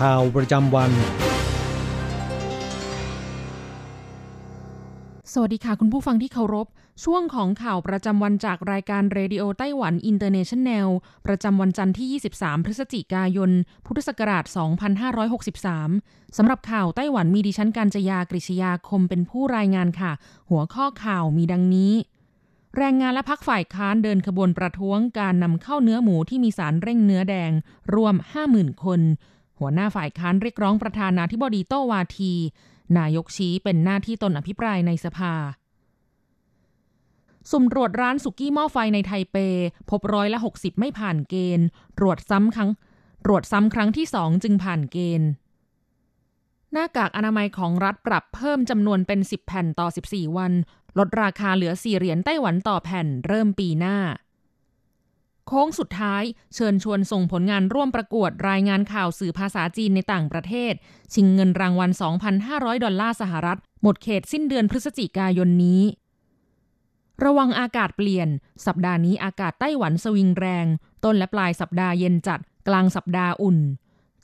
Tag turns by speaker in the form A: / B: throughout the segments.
A: ข่าวประจำวัน
B: สวัสดีค่ะคุณผู้ฟังที่เคารพ ช่วงของข่าวประจำวันจากรายการ Radio Taiwan International ประจำวันจันทร์ที่ 23 พฤศจิกายน พุทธศักราช 2563 สำหรับข่าวไต้หวันมีดิฉันการจยากริชยาคมเป็นผู้รายงานค่ะ หัวข้อข่าวมีดังนี้แรงงานและพักฝ่ายค้านเดินขบวนประท้วงการนำเข้าเนื้อหมูที่มีสารเร่งเนื้อแดง รวม 50,000 คน หัวหน้าฝ่ายค้านเรียกร้องประธานาธิบดีโตวาที นายกชี้เป็นหน้าที่ตนอภิปรายในสภาสุ่มตรวจร้านสุกี้หม้อไฟในไทเป พบร้อยละ 60 ไม่ผ่านเกณฑ์ ตรวจซ้ำครั้ง ตรวจซ้ำครั้งที่สองจึงผ่านเกณฑ์ หน้ากากอนามัยของรัฐปรับเพิ่มจำนวนเป็น 10 แผ่นต่อ 14 วัน ลดราคาเหลือ 4 เหรียญไต้หวันต่อแผ่นเริ่มปีหน้า โค้งสุดท้าย เชิญชวนส่งผลงานร่วมประกวดรายงานข่าวสื่อภาษาจีนในต่างประเทศ ชิงเงินรางวัล 2,500 ดอลลาร์สหรัฐ หมดเขตสิ้นเดือนพฤศจิกายนนี้ ระวังอากาศเปลี่ยน สัปดาห์นี้อากาศไต้หวันสวิงแรง ต้นและปลายสัปดาห์เย็นจัด กลางสัปดาห์อุ่น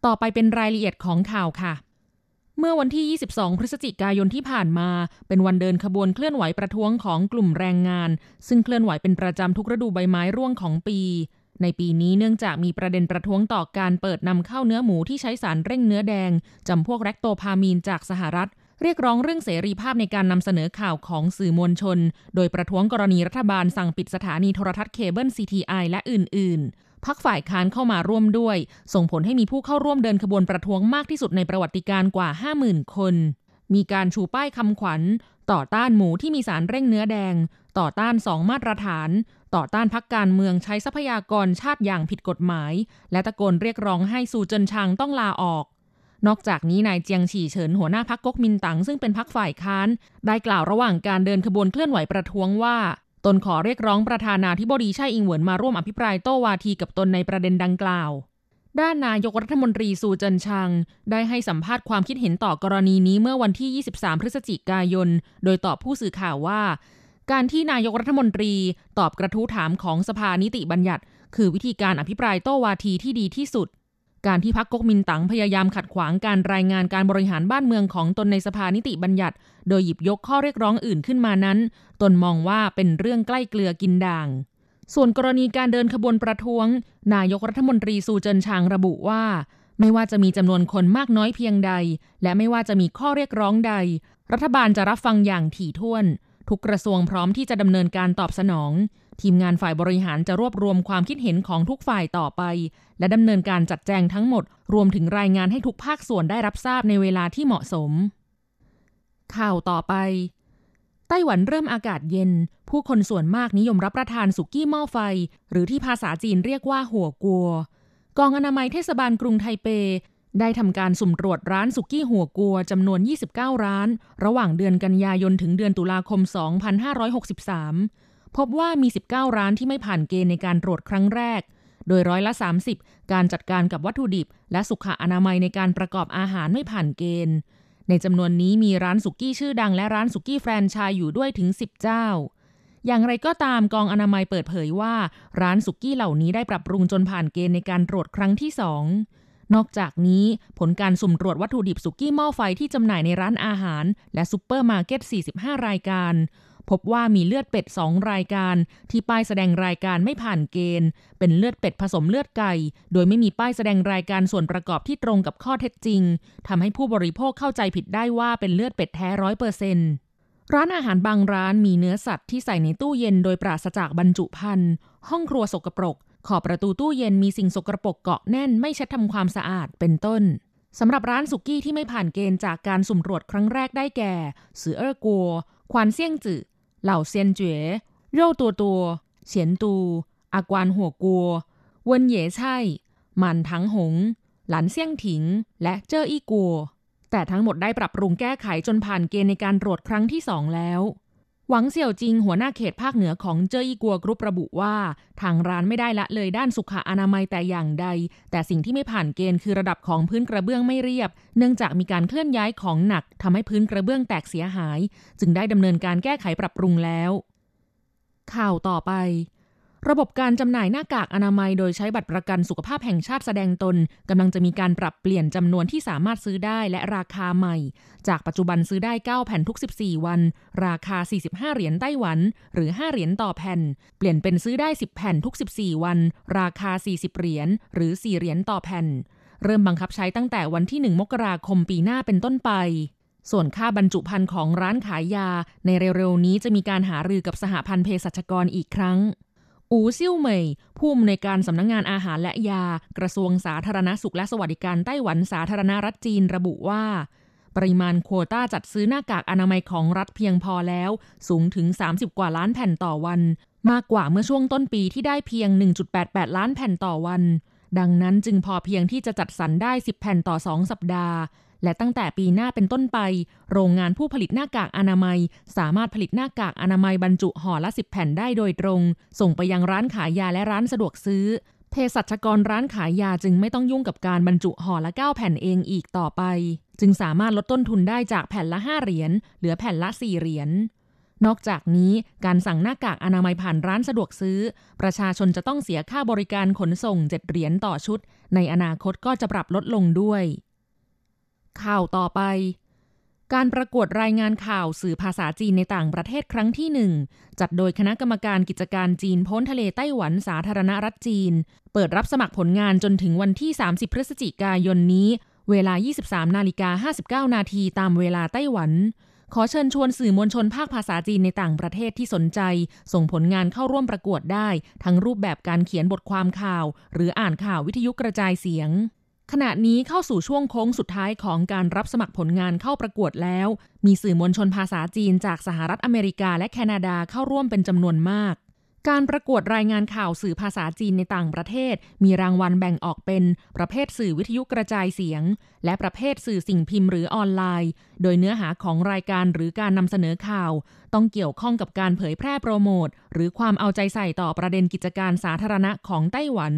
B: ต่อไปเป็นรายละเอียดของข่าวค่ะ เมื่อวันที่ 22 พฤศจิกายนที่ผ่านมา เป็นวันเดินขบวนเคลื่อนไหวประท้วงของกลุ่มแรงงาน ซึ่งเคลื่อนไหวเป็นประจำทุกฤดูใบไม้ร่วงของปี ในปีนี้เนื่องจากมีประเด็นประท้วงต่อการเปิดนำเข้าเนื้อหมูที่ใช้สารเร่งเนื้อแดงจำพวกแรคโตพามีนจากสหรัฐ เรียกร้องเรื่องเสรีภาพในการนำเสนอข่าวของสื่อมวลชน โดยประท้วงกรณีรัฐบาลสั่งปิดสถานีโทรทัศน์เคเบิล CTI และอื่น ๆ พักฝ่ายค้านเข้ามาร่วมด้วย ส่งผลให้มีผู้เข้าร่วมเดินขบวนประท้วงมากที่สุดในประวัติการกว่า 50,000 คน มีการชูป้ายคำขวัญ ต่อต้านหมูที่มีสารเร่งเนื้อแดง ต่อต้านสองมาตรฐาน ต่อต้านพักการเมืองใช้ทรัพยากรชาติอย่างผิดกฎหมาย และตะโกนเรียกร้องให้ซูเจินชางต้องลาออกนอกจากนี้นายเจียงฉีเฉินหัวหน้าพักก๊กมินตั๋งซึ่งเป็นพักฝ่ายค้าน ได้กล่าวระหว่างการเดินขบวนเคลื่อนไหวประท้วงว่า ตนขอเรียกร้องประธานาธิบดีไช่อิงเหวินมาร่วมอภิปรายโต้วาทีกับตนในประเด็นดังกล่าว ด้านนายกรัฐมนตรีซูเจินชางได้ให้สัมภาษณ์ความคิดเห็นต่อกรณีนี้เมื่อวันที่ 23 พฤศจิกายน โดยตอบผู้สื่อข่าวว่า การที่นายกรัฐมนตรีตอบกระทู้ถามของสภานิติบัญญัติ คือวิธีการอภิปรายโต้วาทีที่ดีที่สุด การที่พรรคก๊กมินตั๋งพยายามขัดขวางการรายงานการบริหารบ้านเมืองของตนในสภานิติบัญญัติ โดยหยิบยกข้อเรียกร้องอื่นขึ้นมานั้น ตนมองว่าเป็นเรื่องใกล้เกลือกินด่าง ส่วนกรณีการเดินขบวนประท้วง นายกรัฐมนตรีซูเจินชางระบุว่า ไม่ว่าจะมีจำนวนคนมากน้อยเพียงใด และไม่ว่าจะมีข้อเรียกร้องใด รัฐบาลจะรับฟังอย่างถี่ถ้วน ทุกกระทรวงพร้อมที่จะดำเนินการตอบสนอง ทีมงานฝ่ายบริหารจะรวบรวมความคิดเห็นของทุกฝ่ายต่อไป และดำเนินการจัดแจงทั้งหมด รวมถึงรายงานให้ทุกภาคส่วนได้รับทราบในเวลาที่เหมาะสม ข่าวต่อไป ไต้หวันเริ่มอากาศเย็น ผู้คนส่วนมากนิยมรับประทานสุกี้หม้อไฟ หรือที่ภาษาจีนเรียกว่าหัวกัว กองอนามัยเทศบาลกรุงไทเปได้ทำการสุ่มตรวจร้านสุกี้หัวกัวจำนวน 29 ร้าน ระหว่างเดือนกันยายนถึงเดือนตุลาคม 2563 พบว่ามี 19 ร้านที่ไม่ผ่านเกณฑ์ในการตรวจครั้งแรก โดยร้อยละ 30 การจัดการกับวัตถุดิบ และสุขอนามัยในการประกอบอาหารไม่ผ่านเกณฑ์ ในจำนวนนี้มีร้านสุกี้ชื่อดังและร้านสุกี้แฟรนไชส์อยู่ด้วยถึง 10 เจ้า อย่างไรก็ตามกองอนามัยเปิดเผยว่า ร้านสุกี้เหล่านี้ได้ปรับปรุงจนผ่านเกณฑ์ในการตรวจครั้งที่สองนอกจากนี้ผลการสุ่มตรวจวัตถุดิบสุกี้หม้อไฟที่จำหน่ายในร้านอาหาร และซูเปอร์มาร์เก็ต 45 รายการ พบว่ามีเลือดเป็ดสองรายการ ที่ป้ายแสดงรายการไม่ผ่านเกณฑ์ เป็นเลือดเป็ดผสมเลือดไก่ โดยไม่มีป้ายแสดงรายการส่วนประกอบที่ตรงกับข้อเท็จจริงทำให้ผู้บริโภคเข้าใจผิดได้ว่าเป็นเลือดเป็ดแท้ร้อยเปอร์เซ็นต์ร้านอาหารบางร้านมีเนื้อสัตว์ที่ใส่ในตู้เย็นโดยปราศจากบรรจุภัณฑ์ห้องครัวสกปรก ขอบประตูตู้เย็นมีสิ่งสกปรกเกาะแน่นไม่เช็ดทำความสะอาดเป็นต้นสำหรับร้านสุกี้ที่ไม่ผ่านเกณฑ์จากการสุ่มตรวจครั้งแรกได้แก่สือเอ๋อกัว ควานเซี่ยงจื่อ เหล่าเซียนเจ๋อเร่ตัวตัว เฉียนตูอากวานหัวกัว เวินเหย่ใช่ หมันทั้งหง หลันเซี่ยงถิง และเจ้ออี้กัว แต่ทั้งหมดได้ปรับปรุงแก้ไขจนผ่านเกณฑ์ในการตรวจครั้งที่สองแล้ว หวังเสี่ยวจิงหัวหน้าเขตภาคเหนือของเจออีกัวกรุ๊ประบุว่า ทางร้านไม่ได้ละเลยด้านสุขอนามัยแต่อย่างใด แต่สิ่งที่ไม่ผ่านเกณฑ์คือระดับของพื้นกระเบื้องไม่เรียบ เนื่องจากมีการเคลื่อนย้ายของหนักทำให้พื้นกระเบื้องแตกเสียหาย จึงได้ดำเนินการแก้ไขปรับปรุงแล้ว ข่าวต่อไป ระบบการจำหน่ายหน้ากากอนามัยโดยใช้บัตรประกันสุขภาพแห่งชาติแสดงตนกำลังจะมีการปรับเปลี่ยนจำนวนที่สามารถซื้อได้และราคาใหม่ จากปัจจุบันซื้อได้ 9 แผ่นทุก 14 วัน ราคา 45 เหรียญไต้หวัน หรือ 5 เหรียญต่อแผ่น เปลี่ยนเป็นซื้อได้ 10 แผ่นทุก 14 วัน ราคา 40 เหรียญหรือ 4 เหรียญต่อแผ่น เริ่มบังคับใช้ตั้งแต่วันที่ 1 มกราคมปีหน้าเป็นต้นไปส่วนค่าบรรจุภัณฑ์ของร้านขายยา ในเร็วๆนี้จะมีการหารือกับสหพันธ์เภสัชกรอีกครั้ง อูซิ่วเหมยผู้อำนวยการสำนักงงานอาหารและยา กระทรวงสาธารณสุขและสวัสดิการไต้หวันสาธารณรัฐจีนระบุว่า ปริมาณโควต้าจัดซื้อหน้ากากอนามัยของรัฐเพียงพอแล้ว สูงถึง 30 กว่าล้านแผ่นต่อวัน มากกว่าเมื่อช่วงต้นปีที่ได้เพียง 1.88 ล้านแผ่นต่อวัน ดังนั้นจึงพอเพียงที่จะจัดสรรได้ 10 แผ่นต่อ 2 สัปดาห์ และตั้งแต่ปีหน้าเป็นต้นไป โรงงานผู้ผลิตหน้ากากอนามัย สามารถผลิตหน้ากากอนามัยบรรจุห่อละสิบแผ่นได้โดยตรง ส่งไปยังร้านขายยาและร้านสะดวกซื้อเภสัชกรร้านขายยาจึงไม่ต้องยุ่งกับการบรรจุห่อละ 9 แผ่นเองอีกต่อไป จึงสามารถลดต้นทุนได้จากแผ่นละ 5 เหรียญเหลือแผ่นละ 4 เหรียญนอกจากนี้การสั่งหน้ากากอนามัยผ่านร้านสะดวกซื้อ ประชาชนจะต้องเสียค่าบริการขนส่ง 7 เหรียญต่อชุด ในอนาคตก็จะปรับลดลงด้วย ข่าวต่อไป การประกวดรายงานข่าวสื่อภาษาจีนในต่างประเทศครั้งที่หนึ่งจัดโดยคณะกรรมการกิจการจีนพ้นทะเลไต้หวันสาธารณรัฐจีน เปิดรับสมัครผลงานจนถึงวันที่ 30 พฤศจิกายนนี้ เวลา 23 นาฬิกา 59 นาทีตามเวลาไต้หวันขอเชิญชวนสื่อมวลชนภาคภาษาจีนในต่างประเทศที่สนใจ ส่งผลงานเข้าร่วมประกวดได้ ทั้งรูปแบบการเขียนบทความข่าว หรืออ่านข่าววิทยุกระจายเสียง ขณะนี้เข้าสู่ช่วงโค้งสุดท้ายของการรับสมัครผลงานเข้าประกวดแล้ว มีสื่อมวลชนภาษาจีนจากสหรัฐอเมริกาและแคนาดาเข้าร่วมเป็นจำนวนมาก การประกวดรายงานข่าวสื่อภาษาจีนในต่างประเทศ มีรางวัลแบ่งออกเป็น ประเภทสื่อวิทยุกระจายเสียง และประเภทสื่อสิ่งพิมพ์หรือออนไลน์ โดยเนื้อหาของรายการหรือการนำเสนอข่าว ต้องเกี่ยวข้องกับการเผยแพร่โปรโมท หรือความเอาใจใส่ต่อประเด็นกิจการสาธารณะของไต้หวัน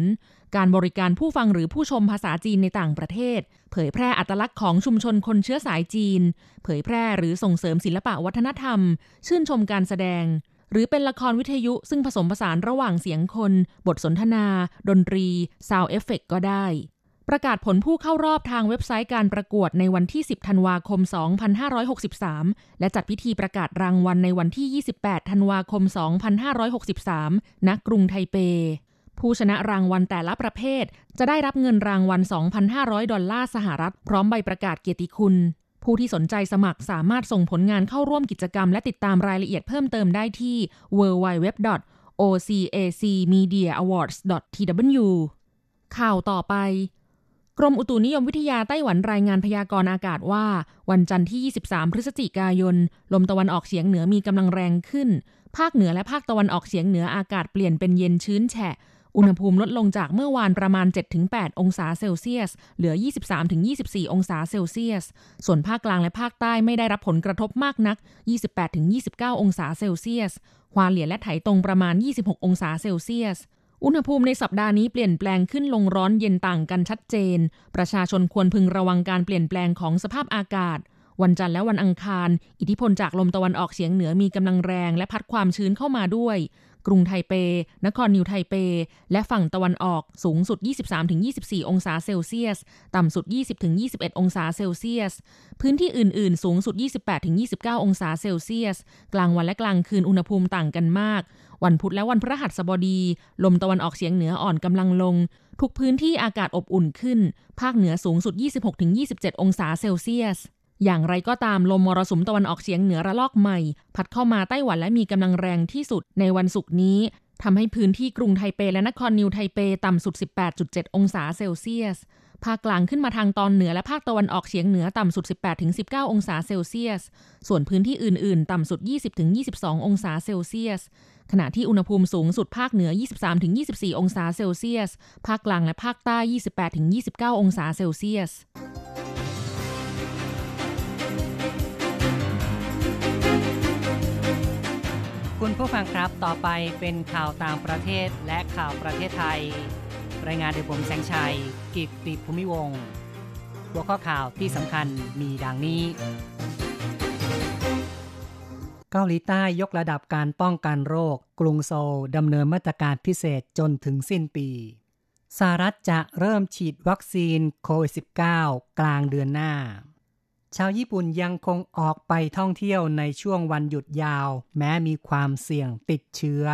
B: การบริการผู้ฟังหรือผู้ชมภาษาจีนในต่างประเทศ เผยแพร่อัตลักษณ์ของชุมชนคนเชื้อสายจีน เผยแพร่หรือส่งเสริมศิลปะวัฒนธรรม ชื่นชมการแสดง หรือเป็นละครวิทยุซึ่งผสมผสานระหว่างเสียงคน บทสนทนา ดนตรี sound effect ก็ได้ ประกาศผลผู้เข้ารอบทางเว็บไซต์การประกวดในวันที่ 10 ธันวาคม 2563 และจัดพิธีประกาศรางวัลในวันที่ 28 ธันวาคม 2563 ณ กรุงไทเป ผู้ชนะรางวัลแต่ละประเภท จะได้รับเงินรางวัล 2,500 ดอลลาร์สหรัฐ พร้อมใบประกาศเกียรติคุณ ผู้ที่สนใจสมัครสามารถส่งผลงานเข้าร่วมกิจกรรม และติดตามรายละเอียดเพิ่มเติมได้ที่ www.ocacmediaawards.tw ข่าวต่อไปกรมอุตุนิยมวิทยาไต้หวันรายงานพยากรณ์อากาศว่า วันจันทร์ที่ 23 พฤศจิกายน ลมตะวันออกเฉียงเหนือมีกำลังแรงขึ้น ภาคเหนือและภาคตะวันออกเฉียงเหนืออากาศเปลี่ยนเป็นเย็นชื้นแฉะ อุณหภูมิลดลงจากเมื่อวานประมาณ 7-8 องศาเซลเซียส เหลือ 23-24 องศาเซลเซียส ส่วนภาคกลางและภาคใต้ไม่ได้รับผลกระทบมากนัก 28-29 องศาเซลเซียสฮวาเหลียและไถตรงประมาณ 26 องศาเซลเซียสอุณหภูมิในสัปดาห์นี้เปลี่ยนแปลงขึ้นลงร้อนเย็นต่างกันชัดเจน ประชาชนควรพึงระวังการเปลี่ยนแปลงของสภาพอากาศ วันจันทร์และวันอังคาร อิทธิพลจากลมตะวันออกเฉียงเหนือมีกำลังแรงและพัดความชื้นเข้ามาด้วย กรุงไทเป นครนิวไทเป และฝั่งตะวันออกสูงสุด 23-24 องศาเซลเซียส ต่ำสุด 20-21 องศาเซลเซียส พื้นที่อื่น ๆ สูงสุด 28-29 องศาเซลเซียส กลางวันและกลางคืนอุณหภูมิต่างกันมาก วันพุธและวันพฤหัสบดี ลมตะวันออกเฉียงเหนืออ่อนกำลังลง ทุกพื้นที่อากาศอบอุ่นขึ้น ภาคเหนือสูงสุด 26-27 องศาเซลเซียส อย่างไรก็ตามลมมรสุมตะวันออกเฉียงเหนือระลอกใหม่ พัดเข้ามาไต้หวันและมีกำลังแรงที่สุดในวันศุกร์นี้ทำให้พื้นที่กรุงไทเปและนครนิวไทเปต่ำสุด 18.7 องศาเซลเซียส ภาคกลางขึ้นมาทางตอนเหนือและภาคตะวันออกเฉียงเหนือต่ำสุด 18-19 องศาเซลเซียส ส่วนพื้นที่อื่น ๆ ต่ำสุด 20-22 องศาเซลเซียส ขณะที่อุณหภูมิสูงสุดภาคเหนือ 23-24 องศาเซลเซียส ภาคกลางและภาคใต้ 28-29 องศาเซลเซียส
C: คุณผู้ฟังครับต่อไปเป็นข่าวต่างประเทศและข่าวประเทศไทย รายงานโดยผมแสงชัย กิตติภูมิวงหัวข้อข่าวที่สำคัญมีดังนี้ เกาหลีใต้ยกระดับการป้องกันโรค กรุงโซลดำเนินมาตรการพิเศษจนถึงสิ้นปีสหรัฐจะเริ่มฉีดวัคซีนโควิด -19 กลางเดือนหน้า ชาวญี่ปุ่นยังคงออกไปท่องเที่ยวในช่วงวันหยุดยาว แม้มีความเสี่ยงติดเชื้อ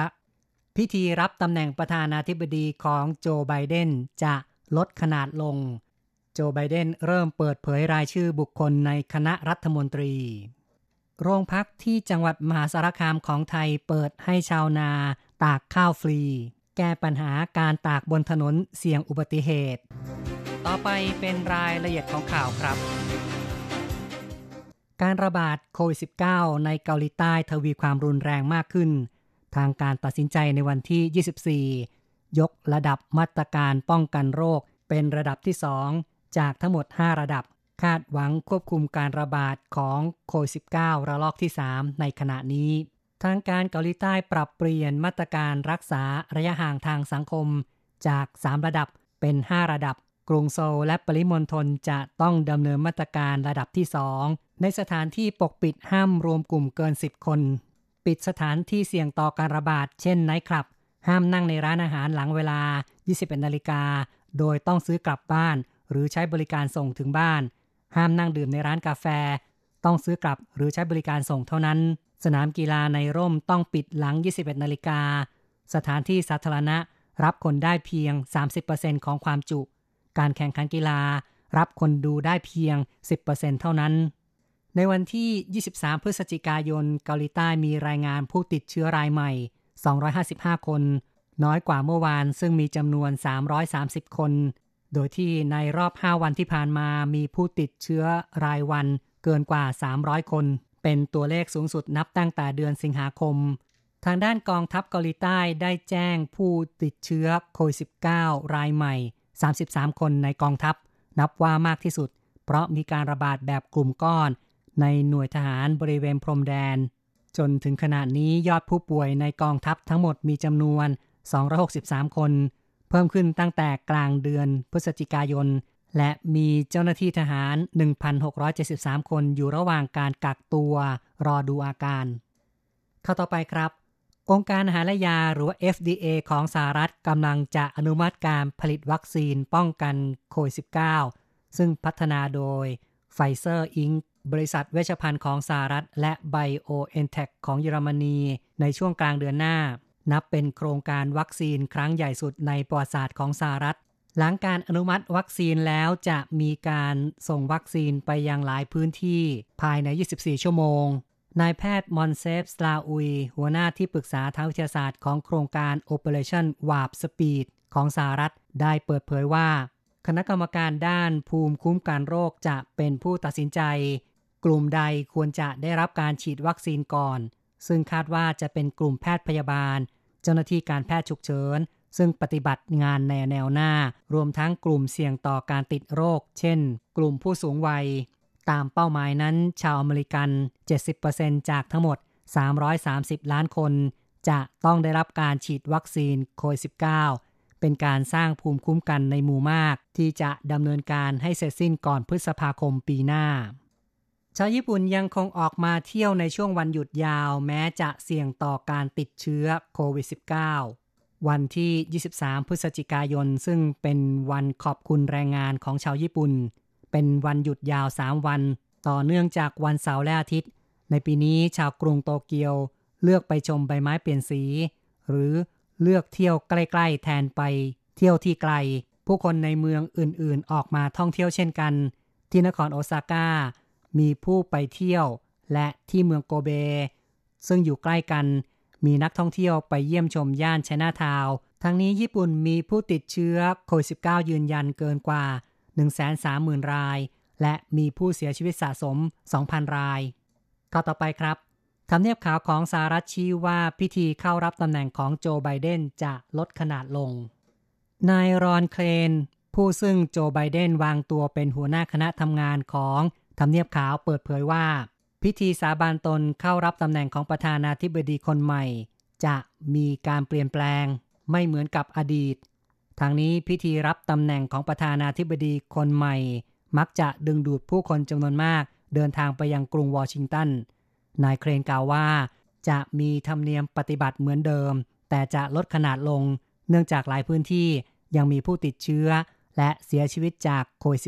C: พิธีรับตำแหน่งประธานาธิบดีของโจไบเดนจะลดขนาดลง โจไบเดนเริ่มเปิดเผยรายชื่อบุคคลในคณะรัฐมนตรี โรงพักที่จังหวัดมหาสารคามของไทยเปิดให้ชาวนาตากข้าวฟรี แก้ปัญหาการตากบนถนนเสี่ยงอุบัติเหตุ ต่อไปเป็นรายละเอียดของข่าวครับ การระบาดโควิด -19 ในเกาหลีใต้ทวีความรุนแรงมากขึ้น ทางการตัดสินใจในวันที่ 24 ยกระดับมาตรการป้องกันโรคเป็นระดับที่ 2 จากทั้งหมด 5 ระดับ คาดหวังควบคุมการระบาดของโควิด -19 ระลอกที่ 3 ในขณะนี้ ทางการเกาหลีใต้ปรับเปลี่ยนมาตรการรักษาระยะห่างทางสังคม จาก 3 ระดับเป็น 5 ระดับ กรุงโซลและปริมณฑลจะต้องดำเนินมาตรการระดับที่ 2 ในสถานที่ปกปิดห้ามรวมกลุ่มเกิน 10 คน ปิดสถานที่เสี่ยงต่อการระบาด เช่นไนท์คลับ ห้ามนั่งในร้านอาหารหลังเวลา 21นาฬิกา โดยต้องซื้อกลับบ้าน หรือใช้บริการส่งถึงบ้าน ห้ามนั่งดื่มในร้านกาแฟ ต้องซื้อกลับหรือใช้บริการส่งเท่านั้น สนามกีฬาในร่มต้องปิดหลัง 21นาฬิกา สถานที่สาธารณะรับคนได้เพียง 30%ของความจุ การแข่งขันกีฬา รับคนดูได้เพียง 10%เท่านั้น ในวันที่ 23 พฤศจิกายน เกาหลีใต้มีรายงานผู้ติดเชื้อรายใหม่ 255 คน น้อยกว่าเมื่อวานซึ่งมีจำนวน 330 คน โดยที่ในรอบ 5 วันที่ผ่านมามีผู้ติดเชื้อรายวันเกินกว่า 300 คน เป็นตัวเลขสูงสุดนับตั้งแต่เดือนสิงหาคมทางด้านกองทัพเกาหลีใต้ได้แจ้งผู้ติดเชื้อโควิด -19 รายใหม่ 33 คนในกองทัพ นับว่ามากที่สุด เพราะมีการระบาดแบบกลุ่มก้อน ในหน่วยทหารบริเวณพรมแดน จนถึงขณะนี้ยอดผู้ป่วยในกองทัพทั้งหมดมีจำนวน 263 คน เพิ่มขึ้นตั้งแต่กลางเดือนพฤศจิกายน และมีเจ้าหน้าที่ทหาร 1,673 คนอยู่ระหว่างการกักตัวรอดูอาการ ข่าวต่อไปครับ องค์การอาหารและยาหรือว่า FDA ของสหรัฐกำลังจะอนุมัติการผลิตวัคซีนป้องกันโควิด -19 ซึ่งพัฒนาโดยไฟเซอร์ Inc. บริษัทเวชภัณฑ์ของสหรัฐ และ BioNTech ของเยอรมนี ในช่วงกลางเดือนหน้า นับเป็นโครงการวัคซีนครั้งใหญ่สุดในประวัติศาสตร์ของสหรัฐ หลังการอนุมัติวัคซีนแล้วจะมีการส่งวัคซีนไปยังหลายพื้นที่ภายใน 24 ชั่วโมง นายแพทย์มอนเซฟสลาอุย หัวหน้าที่ปรึกษาทางวิทยาศาสตร์ของโครงการ Operation Warp Speed ของสหรัฐ ได้เปิดเผยว่า คณะกรรมการด้านภูมิคุ้มกันโรคจะเป็นผู้ตัดสินใจ กลุ่มใดควรจะได้รับการฉีดวัคซีนก่อน ซึ่งคาดว่าจะเป็นกลุ่มแพทย์พยาบาล เจ้าหน้าที่การแพทย์ฉุกเฉิน ซึ่งปฏิบัติงานในแนวหน้า รวมทั้งกลุ่มเสี่ยงต่อการติดโรค เช่น กลุ่มผู้สูงวัย ตามเป้าหมายนั้น ชาวอเมริกัน 70%จากทั้งหมด 330 ล้านคน จะต้องได้รับการฉีดวัคซีนโควิด -19 เป็นการสร้างภูมิคุ้มกันในหมู่มาก ที่จะดำเนินการให้เสร็จสิ้นก่อนพฤษภาคมปีหน้า ชาวญี่ปุ่นยังคงออกมาเที่ยวในช่วงวันหยุดยาว แม้จะเสี่ยงต่อการติดเชื้อโควิด -19 วันที่ 23 พฤศจิกายน ซึ่งเป็นวันขอบคุณแรงงานของชาวญี่ปุ่น เป็นวันหยุดยาว 3 วัน ต่อเนื่องจากวันเสาร์และอาทิตย์ ในปีนี้ชาวกรุงโตเกียว เลือกไปชมใบไม้เปลี่ยนสี หรือเลือกเที่ยวใกล้ ๆ แทนไป เที่ยวที่ไกล ผู้คนในเมืองอื่นๆ ออกมาท่องเที่ยวเช่นกัน ที่นครโอซาก้า มีผู้ไปเที่ยว และที่เมืองโกเบ ซึ่งอยู่ใกล้กันมีนักท่องเที่ยวไปเยี่ยมชมย่านไชน่าทาวทั้งนี้ญี่ปุ่นมีผู้ติดเชื้อโควิด -19 ยืนยันเกินกว่า 130,000 ราย และมีผู้เสียชีวิตสะสม 2,000 ราย ข้อต่อไปครับทำเนียบข่าวของสหรัฐชี้ว่าพิธีเข้ารับตำแหน่งของโจไบเดนจะลดขนาดลง นายรอนเคลน ผู้ซึ่งโจไบเดนวางตัวเป็นหัวหน้าคณะทำงานของทำเนียบขาวเปิดเผยว่า พิธีสาบานตนเข้ารับตำแหน่งของประธานาธิบดีคนใหม่ จะมีการเปลี่ยนแปลง ไม่เหมือนกับอดีต ทางนี้พิธีรับตำแหน่งของประธานาธิบดีคนใหม่ มักจะดึงดูดผู้คนจำนวนมาก เดินทางไปยังกรุงวอชิงตัน นายเครนกล่าวว่า จะมีธรรมเนียมปฏิบัติเหมือนเดิม แต่จะลดขนาดลง เนื่องจากหลายพื้นที่ยังมีผู้ติดเชื้อ และเสียชีวิตจากโควิด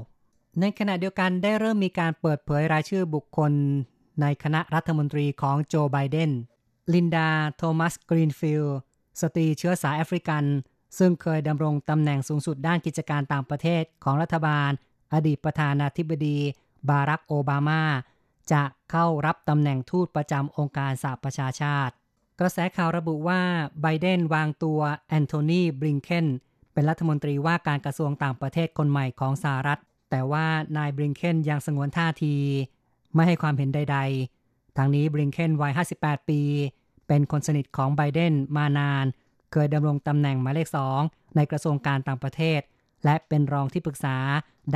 C: -19 ในขณะเดียวกันได้เริ่มมีการเปิดเผยรายชื่อบุคคล ในคณะรัฐมนตรีของโจไบเดน ลินดา โทมัส กรีนฟิลด์ สตรีเชื้อสายแอฟริกัน ซึ่งเคยดำรงตำแหน่งสูงสุดด้านกิจการต่างประเทศของรัฐบาล อดีตประธานาธิบดี บารักโอบามา จะเข้ารับตำแหน่งทูตประจำองค์การสหประชาชาติ กระแสข่าวระบุว่าไบเดนวางตัวแอนโทนีบลิงเคนเป็นรัฐมนตรีว่าการกระทรวงต่างประเทศคนใหม่ของสหรัฐ แต่ว่านายบริงเคนยังสงวนท่าที ไม่ให้ความเห็นใด ๆ ทางนี้บริงเคนวัย 58 ปี เป็นคนสนิทของไบเดนมานาน เคยดำรงตำแหน่งหมายเลขสองในกระทรวงการต่างประเทศ และเป็นรองที่ปรึกษา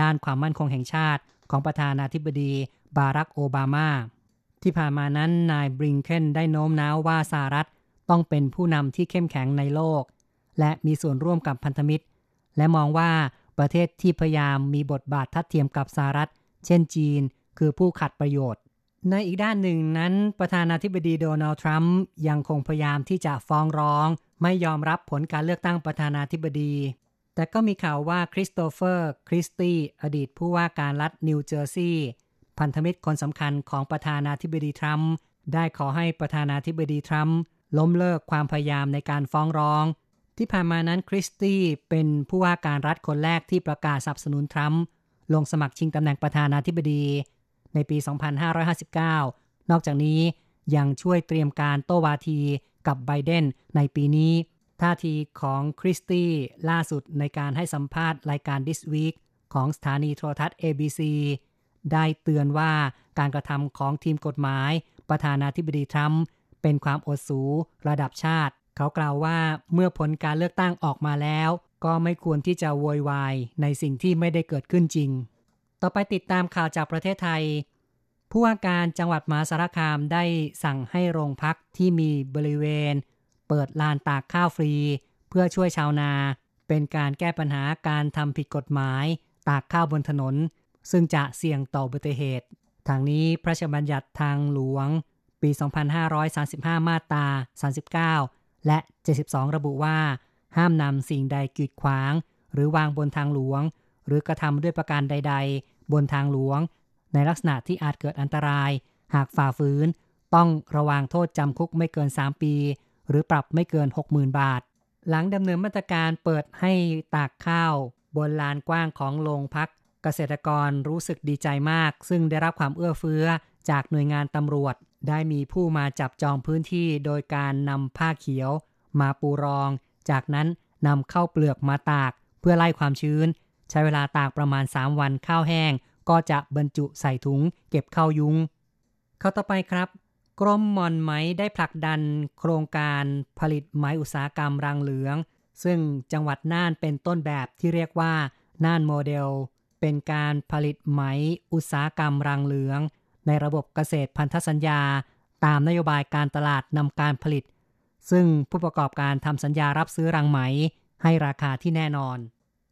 C: ด้านความมั่นคงแห่งชาติ ของประธานาธิบดีบารักโอบามา ที่ผ่านมานั้นนายบริงเคนได้โน้มน้าวว่าสหรัฐต้องเป็นผู้นำที่เข้มแข็งในโลก และมีส่วนร่วมกับพันธมิตร และมองว่าประเทศที่พยายามมีบทบาททัดเทียมกับสหรัฐ เช่นจีน คือผู้ขัดประโยชน์ ในอีกด้านหนึ่งนั้น ประธานาธิบดีโดนัลด์ทรัมป์ยังคงพยายามที่จะฟ้องร้อง ไม่ยอมรับผลการเลือกตั้งประธานาธิบดี แต่ก็มีข่าวว่าคริสโตเฟอร์ คริสตี้อดีตผู้ว่าการรัฐนิวเจอร์ซีย์พันธมิตรคนสำคัญของประธานาธิบดีทรัมป์ได้ขอให้ประธานาธิบดีทรัมป์ล้มเลิกความพยายามในการฟ้องร้อง ที่ผ่านมานั้นคริสตี้เป็นผู้ว่าการรัฐคนแรกที่ประกาศสนับสนุนทรัมป์ลงสมัครชิงตำแหน่งประธานาธิบดี ในปี 2559 นอกจากนี้ยังช่วยเตรียมการโตวาทีกับไบเดนในปีนี้ ท่าทีของคริสตี้ล่าสุดในการให้สัมภาษณ์รายการ This Week ของสถานีโทรทัศน์ ABC ได้เตือนว่าการกระทำของทีมกฎหมาย ประธานาธิบดีทรัมป์เป็นความอดสูระดับชาติ เขากล่าวว่าเมื่อผลการเลือกตั้งออกมาแล้ว ก็ไม่ควรที่จะโวยวายในสิ่งที่ไม่ได้เกิดขึ้นจริง ต่อไปติดตามข่าวจากประเทศไทย ผู้ว่าการจังหวัดมหาสารคามได้สั่งให้โรงพักที่มีบริเวณ เปิดลานตากข้าวฟรี เพื่อช่วยชาวนา เป็นการแก้ปัญหาการทำผิดกฎหมาย ตากข้าวบนถนน ซึ่งจะเสี่ยงต่ออุบัติเหตุ ทางนี้พระราชบัญญัติทางหลวง ปี 2535 มาตรา 39 และ 72 ระบุว่า ห้ามนำสิ่งใดกีดขวาง หรือวางบนทางหลวง หรือกระทำด้วยประการใด ๆ บนทางหลวง ในลักษณะที่อาจเกิดอันตราย หากฝ่าฝืน ต้องระวางโทษจำคุกไม่เกิน 3 ปี หรือปรับไม่เกิน 60,000 บาท หลังดำเนินมาตรการเปิดให้ตากข้าว บนลานกว้างของโรงพัก เกษตรกรรู้สึกดีใจมาก ซึ่งได้รับความเอื้อเฟื้อจากหน่วยงานตำรวจ ได้มีผู้มาจับจองพื้นที่โดยการนำผ้าเขียว มาปูรอง จากนั้นนำเข้าเปลือกมาตาก เพื่อไล่ความชื้น ใช้เวลาตากประมาณ 3 วันข้าวแห้ง ก็จะบรรจุใส่ถุง เก็บเข้ายุง้งเข้าต่อไปครับ กรมมอนไหมได้ผลักดันโครงการผลิตไหมอุตสาหกรรมรังเหลือง ซึ่งจังหวัดน่านเป็นต้นแบบที่เรียกว่าน่านโมเดล เป็นการผลิตไหมอุตสาหกรรมรังเหลือง ในระบบเกษตรพันธสัญญา ตามนโยบายการตลาดนำการผลิต ซึ่งผู้ประกอบการทำสัญญารับซื้อรังไหมให้ราคาที่แน่นอน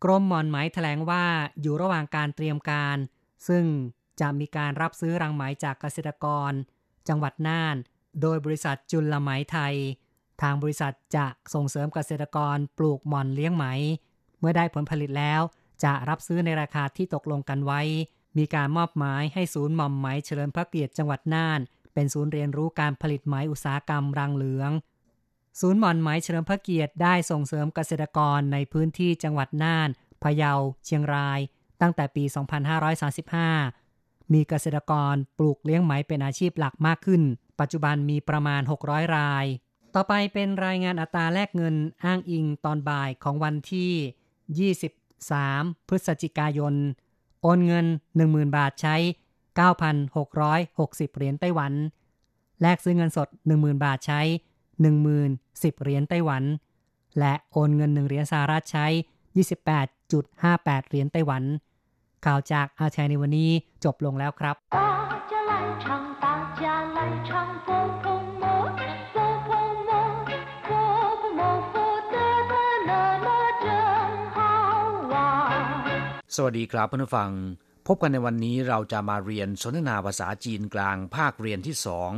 C: กรมหมอนไหมแถลงว่าอยู่ระหว่างการเตรียมการ ซึ่งจะมีการรับซื้อรังไหมจากเกษตรกร จังหวัดน่าน โดยบริษัทจุลไหมไทย ทางบริษัทจะส่งเสริมเกษตรกรปลูกหมอนเลี้ยงไหม เมื่อได้ผลผลิตแล้ว จะรับซื้อในราคาที่ตกลงกันไว้ มีการมอบหมายให้ศูนย์หม่อมไหมเฉลิมพระเกียรติจังหวัดน่าน เป็นศูนย์เรียนรู้การผลิตไหมอุตสาหกรรมรังเหลือง ศูนย์หมอนไหมเฉลิมพระเกียรติได้ส่งเสริมเกษตรกรในพื้นที่จังหวัดน่านพะเยา เชียงราย ตั้งแต่ปี 2535 มีเกษตรกรปลูกเลี้ยงไหมเป็นอาชีพหลักมากขึ้น ปัจจุบันมีประมาณ 600 ราย ต่อไปเป็นรายงานอัตราแลกเงินอ้างอิงตอนบ่ายของวันที่ 23 พฤศจิกายน โอนเงิน 10,000 บาทใช้ 9,660 เหรียญไต้หวัน แลกซื้อเงินสด 10,000 บาทใช้ 10,010 เหรียญไต้หวัน และโอนเงิน 1 เหรียญสหรัฐใช้ 28.58 เหรียญไต้หวัน ข่าวจากอาเทในวันนี้จบลงแล้วครับ
D: สวัสดีครับเพื่อนผู้ฟัง พบกันในวันนี้เราจะมาเรียนสนทนาภาษาจีนกลางภาคเรียนที่สอง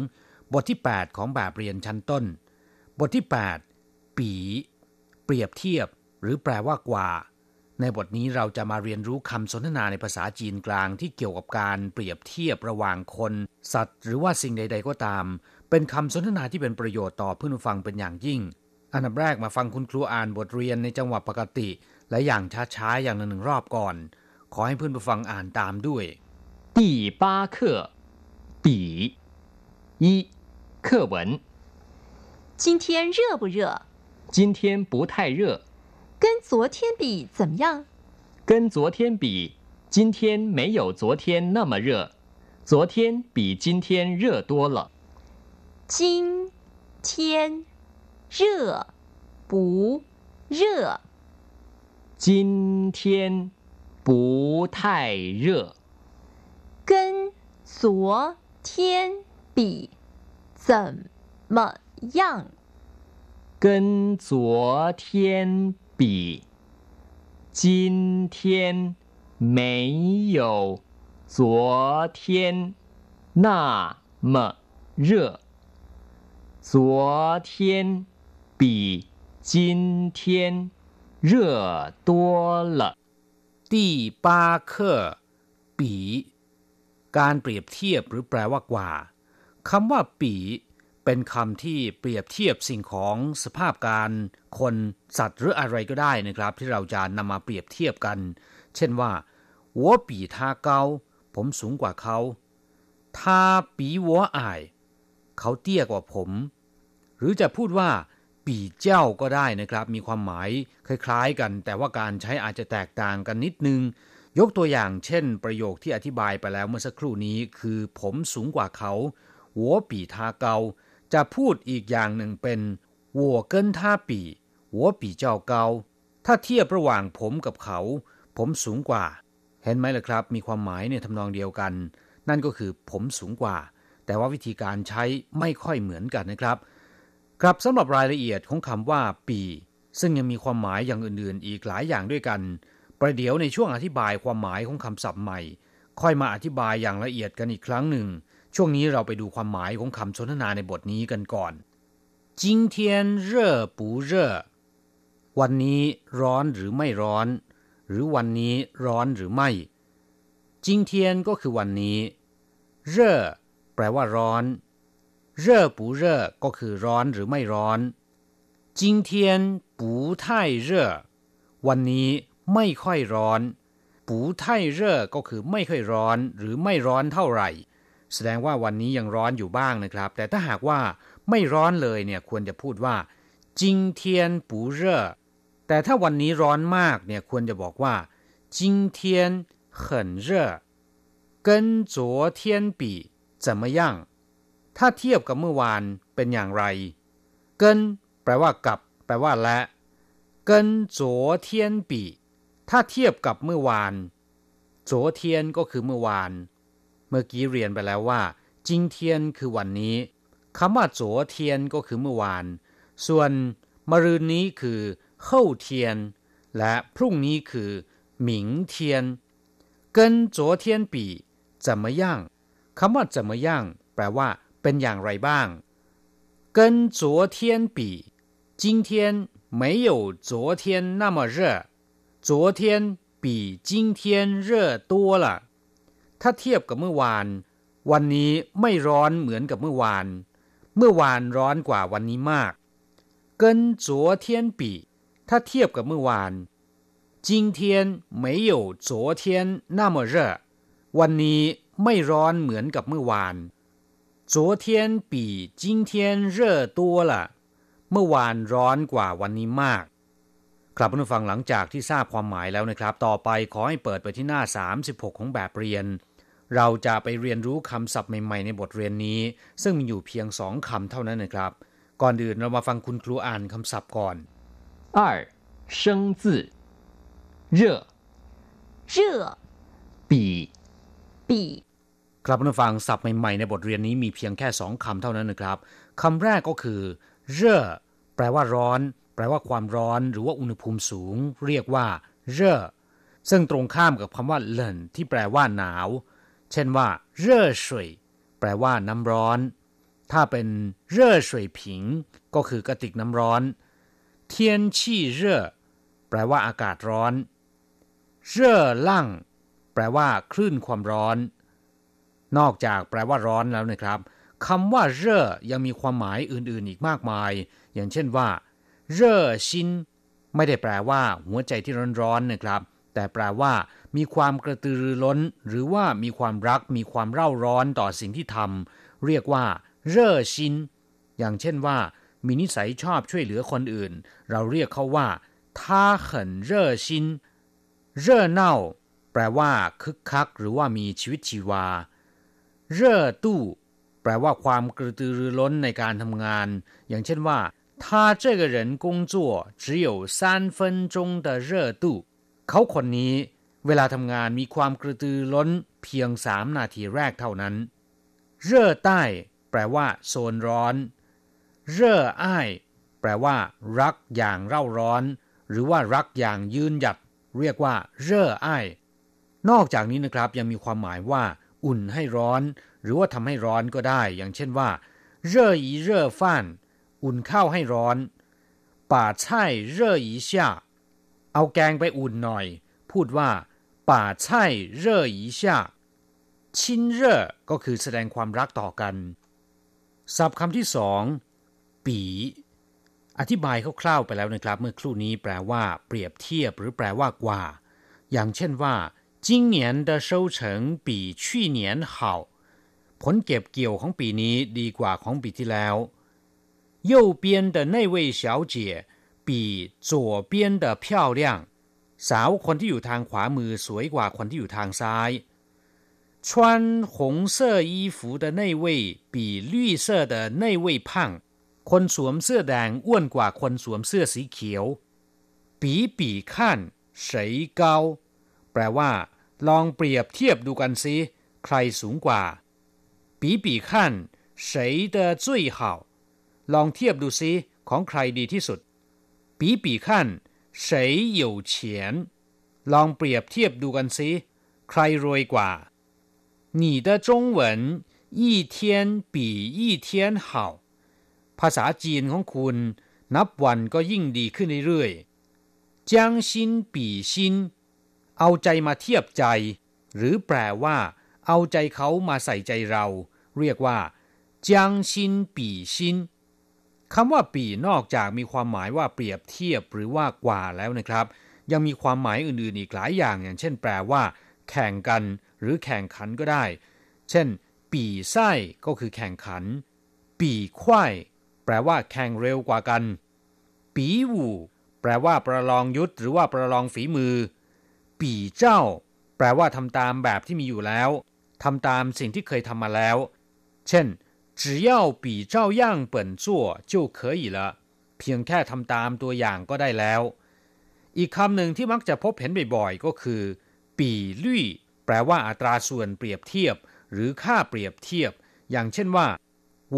D: บทที่ 8 ของแบบเรียนชั้นต้น บทที่ 8 ปี เปรียบเทียบ หรือแปลว่ากว่า ในบทนี้เราจะมาเรียนรู้คำสนทนาในภาษาจีนกลางที่เกี่ยวกับการเปรียบเทียบระหว่างคน สัตว์ หรือว่าสิ่งใด ๆ ก็ตาม เป็นคำสนทนาที่เป็นประโยชน์ต่อเพื่อนผู้ฟังเป็นอย่างยิ่ง อันดับแรกมาฟังคุณครูอ่านบทเรียนในจังหวะปกติ และอย่างช้าๆอย่างหนึ่งรอบก่อน ขอให้เพื่อนผู้ฟังอ่านตามด้วย
E: 第八课比一课文
F: 今天热不热？
E: 今天不太热，
F: 跟昨天比怎么样？
E: 跟昨天比，今天没有昨天那么热，昨天比今天热多了。
F: 今天热不热？
E: 今天不太热，
F: 跟昨天比怎么样？
E: 跟昨天比，今天没有昨天那么热。昨天比今天热多了。
D: 第八课ปีการเปรียบเทียบหรือแปลว่ากว่าคำว่าปี เป็นคำที่เปรียบเทียบสิ่งของสภาพการคนสัตว์หรืออะไรก็ได้นะครับ ที่เราจะนำมาเปรียบเทียบกัน เช่นว่าหัวปีทาเกาผมสูงกว่าเขาทาปีหัวอายเขาเตี้ยกว่าผม หรือจะพูดว่า ปีเจ้าก็ได้นะครับ มีความหมายคล้ายๆกัน แต่ว่าการใช้อาจจะแตกต่างกันนิดนึง ยกตัวอย่างเช่น ประโยคที่อธิบายไปแล้วเมื่อสักครู่นี้คือ ผมสูงกว่าเขาหัวปีทาเกา จะพูดอีกอย่างหนึ่งเป็นวัวเกินท่าปีหัวปีเจ้าเกา ถ้าเทียบระหว่างผมกับเขา ผมสูงกว่า เห็นไหมล่ะครับ มีความหมายในทำนองเดียวกัน นั่นก็คือผมสูงกว่า แต่ว่าวิธีการใช้ไม่ค่อยเหมือนกันนะครับครับสำหรับรายละเอียดของคำว่า ปี ซึ่งยังมีความหมายอย่างอื่นๆ อีกหลายอย่างด้วยกัน ประเดี๋ยวในช่วงอธิบายความหมายของคำศัพท์ใหม่ ค่อยมาอธิบายอย่างละเอียดกันอีกครั้งหนึ่ง ช่วงนี้เราไปดูความหมายของคำสนทนาในบทนี้กันก่อน今天热不热วันนี้ร้อนหรือไม่ร้อน หรือวันนี้ร้อนหรือไม่今天ก็คือวันนี้热แปลว่าร้อน热不热ก็คือร้อนหรือไม่ร้อน今天不太热วันนี้ไม่ค่อยร้อน不太热ก็คือไม่ค่อยร้อน หรือไม่ร้อนเท่าไหร่ แสดงว่าวันนี้ยังร้อนอยู่บ้างนะครับ แต่ถ้าหากว่าไม่ร้อนเลยเนี่ยควรจะพูดว่า今天不热แต่ถ้าวันนี้ร้อนมากเนี่ยควรจะบอกว่า今天很热跟昨天比怎么样ถ้าเทียบกับเมื่อวานเป็นอย่างไร跟แปลว่ากับ แปลว่าและ跟昨天比ถ้าเทียบกับเมื่อวาน昨天ก็คือเมื่อวาน เมื่อกี้เรียนไปแล้วว่า今天คือวันนี้คำว่า昨天ก็คือเมื่อวาน ส่วนมะรืนนี้คือ后天และพรุ่งนี้คือหมิงเทียน跟昨天比怎 怎么样คำว่า怎么样แปลว่า เป็นอย่างไรบ้าง跟昨天比今天没有昨天那么热昨天比今天热多了 ถ้าเทียบกับเมื่อวาน วันนี้ไม่ร้อนเหมือนกับเมื่อวาน เมื่อวานร้อนกว่าวันนี้มาก跟昨天比ถ้าเทียบกับเมื่อวาน今天没有昨天那么热วันนี้ไม่ร้อนเหมือนกับเมื่อวาน昨天比今天热多了เมื่อวานร้อนกว่าวันนี้มาก ครับผู้ฟังหลังจากที่ทราบความหมายแล้วนะครับ ต่อไปขอให้เปิดไปที่หน้า 36 ของแบบเรียน เราจะไปเรียนรู้คำศัพท์ใหม่ๆในบทเรียนนี้ ซึ่งมีอยู่เพียงสองคำเท่านั้นนะครับ ก่อนอื่นเรามาฟังคุณครูอ่านคำศัพท์ก่อน
E: 二生字热
F: 热
E: 比
F: 比
D: ครับผู้ฟังศัพท์ใหม่ๆในบทเรียนนี้มีเพียงแค่สองคำเท่านั้นนะครับคำแรกก็คือเร่อแปลว่าร้อน แปลว่าความร้อน หรือว่าอุณหภูมิสูง เรียกว่าเร่อซึ่งตรงข้ามกับคำว่าเลินที่แปลว่าหนาว เ ช่นว่าเร่อสวยแปลว่าน้ำร้อน ถ้าเป็นเร่อสวยผิง ก็คือกระติกน้ำร้อนเทียนชี่เร่อแปลว่าอากาศร้อนเร่อลั่งแปลว่าคลื่นความร้อน นอกจากแปลว่าร้อนแล้วนะครับคำว่าเร่อยังมีความหมายอื่นๆ อีกมากมาย อย่างเช่นว่า เร่อชินไม่ได้แปลว่า หัวใจที่ร้อนๆนะครับ แต่แปลว่า มีความกระตือรือร้น หรือว่ามีความรักมีความเร่าร้อนต่อสิ่งที่ทำเรียกว่าเร่อชินอย่างเช่นว่า มีนิสัยชอบช่วยเหลือคนอื่น เราเรียกเขาว่า他很热心เร่อเน่าแปลว่า คึกคัก หรือว่ามีชีวิตชีวาเร่อตู้แปลว่าความกระตือรือร้นในการทำงาน อย่างเช่นว่า他这个人工作只有三分钟的热度 เขาคนนี้เวลาทำงานมีความกระตือร้นเพียงสามนาทีแรกเท่านั้น เร่อใต้ แปลว่า โซนร้อน เร่ออ้าย แปลว่า รักอย่างเร่าร้อน หรือว่ารักอย่างยืนหยัด เรียกว่า เร่ออ้าย นอกจากนี้นะครับยังมีความหมายว่า อุ่นให้ร้อน หรือว่าทำให้ร้อนก็ได้ อย่างเช่นว่า เร่ออีเร่อฟ้าน อุ่นข้าวให้ร้อนป่าไช่เร่ออีช่า เอาแกงไปอุ่นหน่อย พูดว่าป่าไช่เร่ออีช่าชินเร่อก็คือแสดงความรักต่อกัน ศัพท์คำที่สองปี อธิบายคร่าวๆไปแล้วนะครับ เมื่อครู่นี้แปลว่า เปรียบเทียบหรือแปลว่ากว่า อย่างเช่นว่า今年的收成比去年好ผลเก็บเกี่ยวของปีนี้ดีกว่าของปีที่แล้ว右边的那位小姐 比左边的漂亮สาวคนที่อยู่ทางขวามือสวยกว่าคนที่อยู่ทางซ้าย穿红色衣服的那位比绿色的那位胖คนสวมเสื้อแดงอ้วนกว่าคนสวมเสื้อสีเขียว比比看谁高แปลว่า ลองเปรียบเทียบดูกันสิใครสูงกว่า比比看谁的最好ลองเทียบดูซิของใครดีที่สุด 比比看谁有钱ลองเปรียบเทียบดูกันซิใครรวยกว่า你的中文一天比一天好ภาษาจีนของคุณ นับวันก็ยิ่งดีขึ้นเรื่อยๆ将心比心เอาใจมาเทียบใจ หรือแปลว่าเอาใจเขามาใส่ใจเรา เรียกว่าจางชินปีชิน คำว่าปีนอกจากมีความหมายว่าเปรียบเทียบหรือว่ากว่าแล้วนะครับ ยังมีความหมายอื่นๆอีกหลายอย่างอย่างเช่น แปลว่า แข่งกัน หรือแข่งขันก็ได้ เช่น ปีไส้ก็คือแข่งขัน ปีควายแปลว่าแข่งเร็วกว่ากัน ปีวูแปลว่าประลองยุทธหรือว่าประลองฝีมือ ปีเจ้า แปลว่าทำตามแบบที่มีอยู่แล้วทำตามสิ่งที่เคยทำมาแล้ว เช่น 只要比照样本做就可以了เพียงแค่ทำตามตัวอย่างก็ได้แล้ว อีกคำหนึ่งที่มักจะพบเห็นบ่อยๆ ก็คือ ปีลี่แปลว่าอัตราส่วนเปรียบเทียบ หรือค่าเปรียบเทียบ อย่างเช่นว่า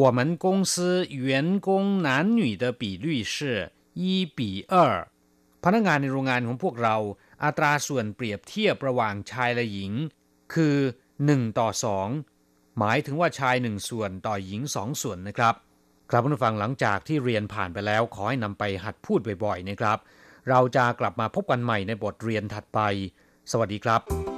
D: 我们公司员工男女的比率是一比二พนักงานในโรงงานของพวกเรา อัตราส่วนเปรียบเทียบระหว่างชายและหญิง คือ 1ต่อ2 หมายถึงว่าชายหนึ่งส่วนต่อหญิงสองส่วนนะครับ ครับผู้ฟังหลังจากที่เรียนผ่านไปแล้ว ขอให้นำไปหัดพูดบ่อยๆนะครับ เราจะกลับมาพบกันใหม่ในบทเรียนถัดไป สวัสดีครับ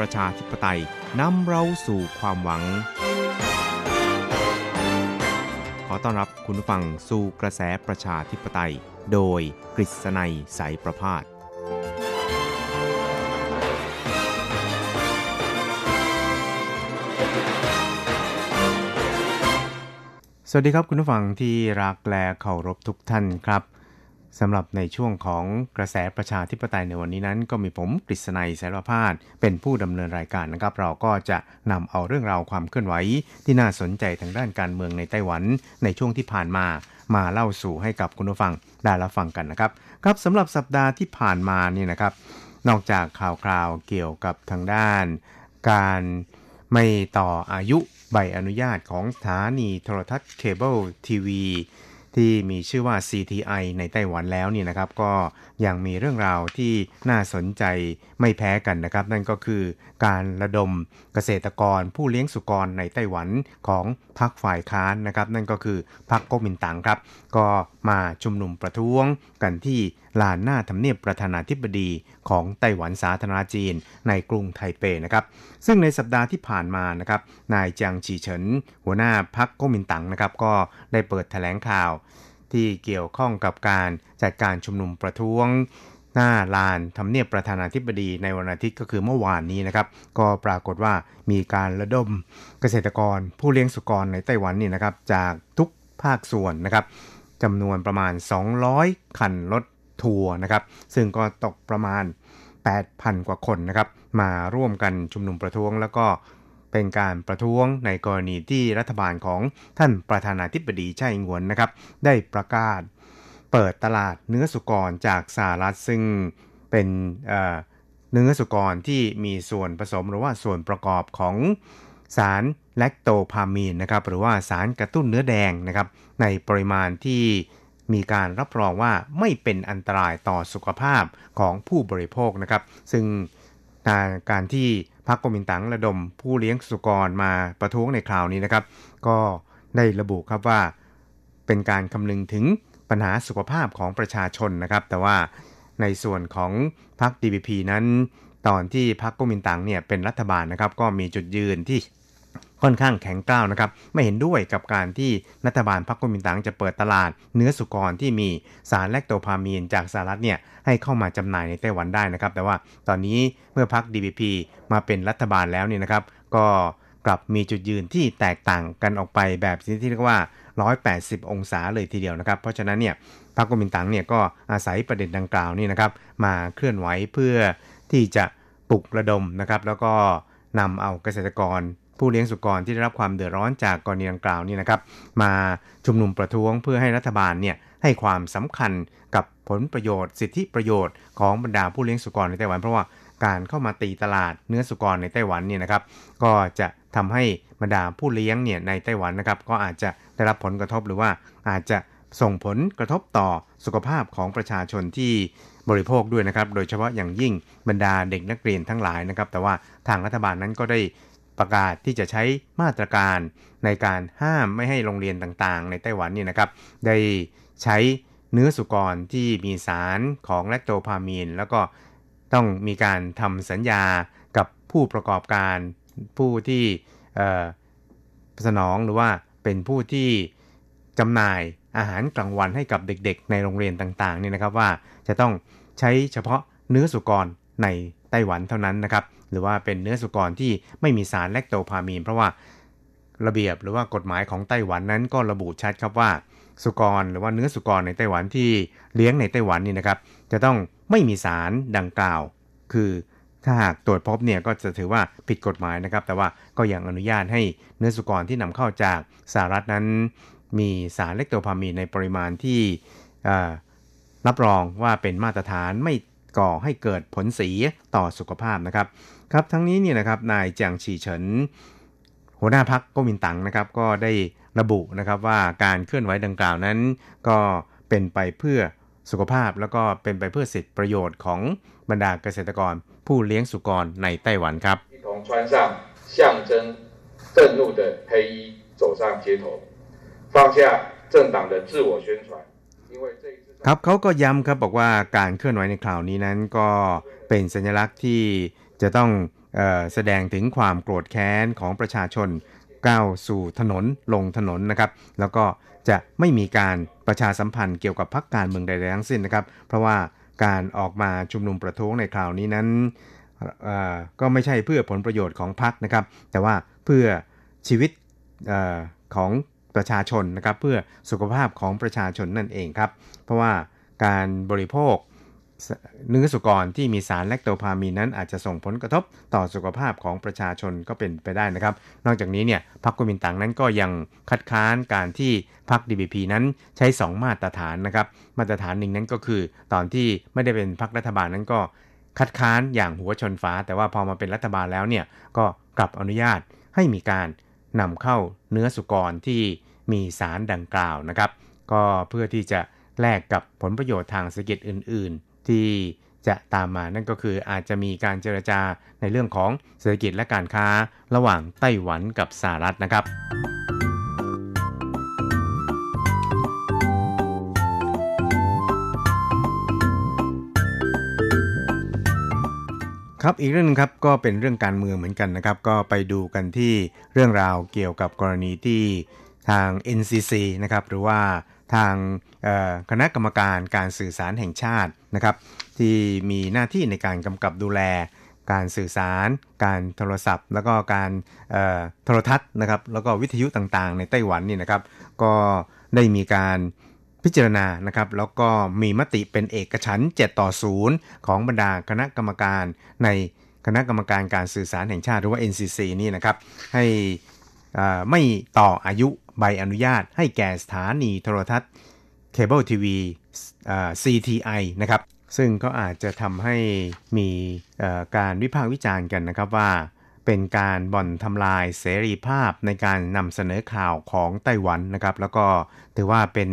G: ประชาธิปไตยนำเราสู่ความหวัง ขอต้อนรับคุณผู้ฟังสู่กระแสประชาธิปไตย โดยกฤษณัยสายประพาสสวัสดีครับคุณผู้ฟังที่รักและเคารพทุกท่านครับ สำหรับในช่วงของกระแสประชาธิปไตยในวันนี้นั้น ก็มีผมกฤษณัยสารพาดเป็นผู้ดำเนินรายการนะครับ เราก็จะนำเอาเรื่องราวความเคลื่อนไหว ที่น่าสนใจทางด้านการเมืองในไต้หวัน ในช่วงที่ผ่านมา มาเล่าสู่ให้กับคุณผู้ฟังได้รับฟังกันนะครับ ครับสำหรับสัปดาห์ที่ผ่านมานี่นะครับ นอกจากข่าวคราวเกี่ยวกับทางด้าน การไม่ต่ออายุใบอนุญาตของสถานีโทรทัศน์เคเบิลทีวี ที่มีชื่อว่า CTI ในไต้หวันแล้วเนี่ยนะครับ ก็ ยังมีเรื่องราวที่น่าสนใจไม่แพ้กันนะครับ นั่นก็คือการระดมเกษตรกรผู้เลี้ยงสุกรในไต้หวันของพรรคฝ่ายค้านนะครับ นั่นก็คือพรรคก๊กมินตั๋งครับ ก็มาชุมนุมประท้วงกันที่ลานหน้าทำเนียบประธานาธิบดีของไต้หวันสาธารณจีนในกรุงไทเปนะครับ ซึ่งในสัปดาห์ที่ผ่านมานะครับนายจางฉีเฉินหัวหน้าพรรคก๊กมินตั๋งนะครับก็ได้เปิดแถลงข่าว ที่เกี่ยวข้องกับการจัดการชุมนุมประท้วง หน้าลานทำเนียบประธานาธิบดีในวันอาทิตย์ก็คือเมื่อวานนี้นะครับ ก็ปรากฏว่ามีการระดมเกษตรกร ผู้เลี้ยงสุกรในไต้หวันนี่นะครับ จากทุกภาคส่วนนะครับจำนวนประมาณ 200 คันรถทัวร์นะครับ ซึ่งก็ตกประมาณ 8,000 กว่าคนนะครับ มาร่วมกันชุมนุมประท้วงแล้วก็ เป็นการประท้วงในกรณีที่รัฐบาลของท่านประธานาธิบดีไช่อิงวนนะครับ ได้ประกาศ เปิดตลาดเนื้อสุกรจากสหรัฐซึ่งเป็นเนื้อสุกรที่มีส่วนผสมหรือว่าส่วนประกอบของสารแลคโตพามีนนะครับหรือว่าสารกระตุ้นเนื้อแดงนะครับ ในปริมาณที่มีการรับรองว่าไม่เป็นอันตรายต่อสุขภาพของผู้บริโภคนะครับ ซึ่ง การที่พรรคกมินตั๋งระดมผู้เลี้ยงสุกรมาประท้วงในคราวนี้นะครับ ก็ได้ระบุครับว่าเป็นการคำนึงถึงปัญหาสุขภาพของประชาชนนะครับ แต่ว่าในส่วนของพรรค DPP นั้น ตอนที่พรรคกมินตั๋งเนี่ยเป็นรัฐบาลนะครับ ก็มีจุดยืนที่ ค่อนข้างแข็งกร้าวนะครับไม่เห็นด้วยกับการที่รัฐบาลพรรคกุมินตังจะเปิดตลาด เนื้อสุกรที่มีสารแลคโตพามีนจากสหรัฐเนี่ยให้เข้ามาจำหน่ายในไต้หวันได้นะครับ แต่ว่าตอนนี้เมื่อพรรค DPP มาเป็นรัฐบาลแล้วเนี่ยนะครับ ก็กลับมีจุดยืนที่แตกต่างกันออกไปแบบที่เรียกว่า 180 องศาเลยทีเดียวนะครับ เพราะฉะนั้นเนี่ยพรรคกุมินตังเนี่ยก็อาศัยประเด็นดังกล่าวนี่นะครับ มาเคลื่อนไหวเพื่อที่จะปลุกระดมนะครับ แล้วก็นำเอาเกษตรกร ผู้เลี้ยงสุกรที่ได้รับความเดือดร้อนจากกรณีดังกล่าวนี่นะครับ มาชุมนุมประท้วงเพื่อให้รัฐบาลเนี่ยให้ความสำคัญกับผลประโยชน์ สิทธิประโยชน์ของบรรดาผู้เลี้ยงสุกรในไต้หวันเพราะว่าการเข้ามาตีตลาดเนื้อสุกรในไต้หวันเนี่ยนะครับ ก็จะทำให้บรรดาผู้เลี้ยงเนี่ยในไต้หวันนะครับ ก็อาจจะได้รับผลกระทบหรือว่าอาจจะส่งผลกระทบต่อสุขภาพของประชาชนที่บริโภคด้วยนะครับ โดยเฉพาะอย่างยิ่งบรรดาเด็กนักเรียนทั้งหลายนะครับ แต่ว่าทางรัฐบาลนั้นก็ได้ ประกาศที่จะใช้มาตรการในการห้ามไม่ให้โรงเรียนต่างๆ ในไต้หวันนี่นะครับ ได้ใช้เนื้อสุกรที่มีสารของแลคโตพามีน แล้วก็ต้องมีการทำสัญญากับผู้ประกอบการผู้ที่สนองหรือว่าเป็นผู้ที่จำหน่ายอาหารกลางวันให้กับเด็กๆ ในโรงเรียนต่างๆนี่นะครับว่าจะต้องใช้เฉพาะเนื้อสุกรในไต้หวันเท่านั้นนะครับ หรือว่าเป็นเนื้อสุกรที่ไม่มีสารแลคโตพามีน เพราะว่าระเบียบหรือว่ากฎหมายของไต้หวันนั้นก็ระบุชัดครับว่า สุกรหรือว่าเนื้อสุกรในไต้หวันที่เลี้ยงในไต้หวันนี่นะครับ จะต้องไม่มีสารดังกล่าว คือถ้าหากตรวจพบเนี่ยก็จะถือว่าผิดกฎหมายนะครับ แต่ว่าก็ยังอนุญาตให้เนื้อสุกรที่นำเข้าจากสหรัฐนั้น มีสารเลคโตพามีนในปริมาณที่รับรองว่าเป็นมาตรฐานไม่ก่อให้เกิดผลเสียต่อสุขภาพนะครับ ครับทั้งนี้เนี่ยนะครับนายจางฉีเฉินหัวหน้าพักก๊กมินตั๋งนะครับก็ได้ระบุนะครับว่าการเคลื่อนไหวดังกล่าวนั้น ก็เป็นไปเพื่อสุขภาพแล้วก็เป็นไปเพื่อสิทธิประโยชน์ของบรรดาเกษตรกร ผู้เลี้ยงสุกรในไต้หวันครับครับเขาก็ย้ำครับบอกว่าการเคลื่อนไหวในคราวนี้นั้นก็เป็นสัญลักษณ์ที่ จะต้องแสดงถึงความโกรธแค้นของประชาชนก้าวสู่ถนนลงถนนนะครับ แล้วก็จะไม่มีการประชาสัมพันธ์เกี่ยวกับพรรคการเมืองใดๆทั้งสิ้นนะครับ เพราะว่าการออกมาชุมนุมประท้วงในคราวนี้นั้นก็ไม่ใช่เพื่อผลประโยชน์ของพรรคนะครับ แต่ว่าเพื่อชีวิตอของประชาชนนะครับ เพื่อสุขภาพของประชาชนนั่นเองครับ เพราะว่าการบริโภค เนื้อสุกรที่มีสารแลคโตพามีนนั้นอาจจะส่งผลกระทบต่อสุขภาพของประชาชนก็เป็นไปได้นะครับ นอกจากนี้เนี่ยพรรคกุมินตังนั้นก็ยังคัดค้านการที่พรรค DPP นั้นใช้ 2 มาตรฐานนะครับ มาตรฐานหนึ่งนั้นก็คือ ตอนที่ไม่ได้เป็นพรรครัฐบาลนั้นก็คัดค้านอย่างหัวชนฟ้า แต่ว่าพอมาเป็นรัฐบาลแล้วเนี่ยก็กลับอนุญาตให้มีการนำเข้าเนื้อสุกรที่มีสารดังกล่าวนะครับ ก็เพื่อที่จะแลกกับผลประโยชน์ทางเศรษฐกิจอื่น ที่จะตามมานั่นก็คืออาจจะมีการเจรจาในเรื่องของเศรษฐกิจและการค้าระหว่างไต้หวันกับสหรัฐนะครับ ครับอีกเรื่องนึงครับก็เป็นเรื่องการเมืองเหมือนกันนะครับ ก็ไปดูกันที่เรื่องราวเกี่ยวกับกรณีที่ทาง NCC นะครับหรือว่า ทางคณะกรรมการการสื่อสารแห่งชาตินะครับ ที่มีหน้าที่ในการกำกับดูแล การสื่อสาร การโทรศัพท์ แล้วก็การโทรทัศน์นะครับแล้วก็วิทยุต่างๆ ในไต้หวันนี่นะครับ ก็ได้มีการพิจารณานะครับแล้วก็มีมติเป็นเอกฉัน7ต่อ 0 ของบรรดาคณะกรรมการในคณะกรรมการการสื่อสารแห่งชาติหรือว่า NCC นี่นะครับให้ ไม่ต่ออายุใบอนุญาตให้แก่สถานีโทรทัศน์เคเบิลทีวี CTI นะครับ ซึ่งก็อาจจะทำให้มีการวิพากษ์วิจารณ์กันนะครับว่า เป็นการบ่อนทำลายเสรีภาพในการนำเสนอข่าวของไต้หวันนะครับ แล้วก็ถือว่าเป็น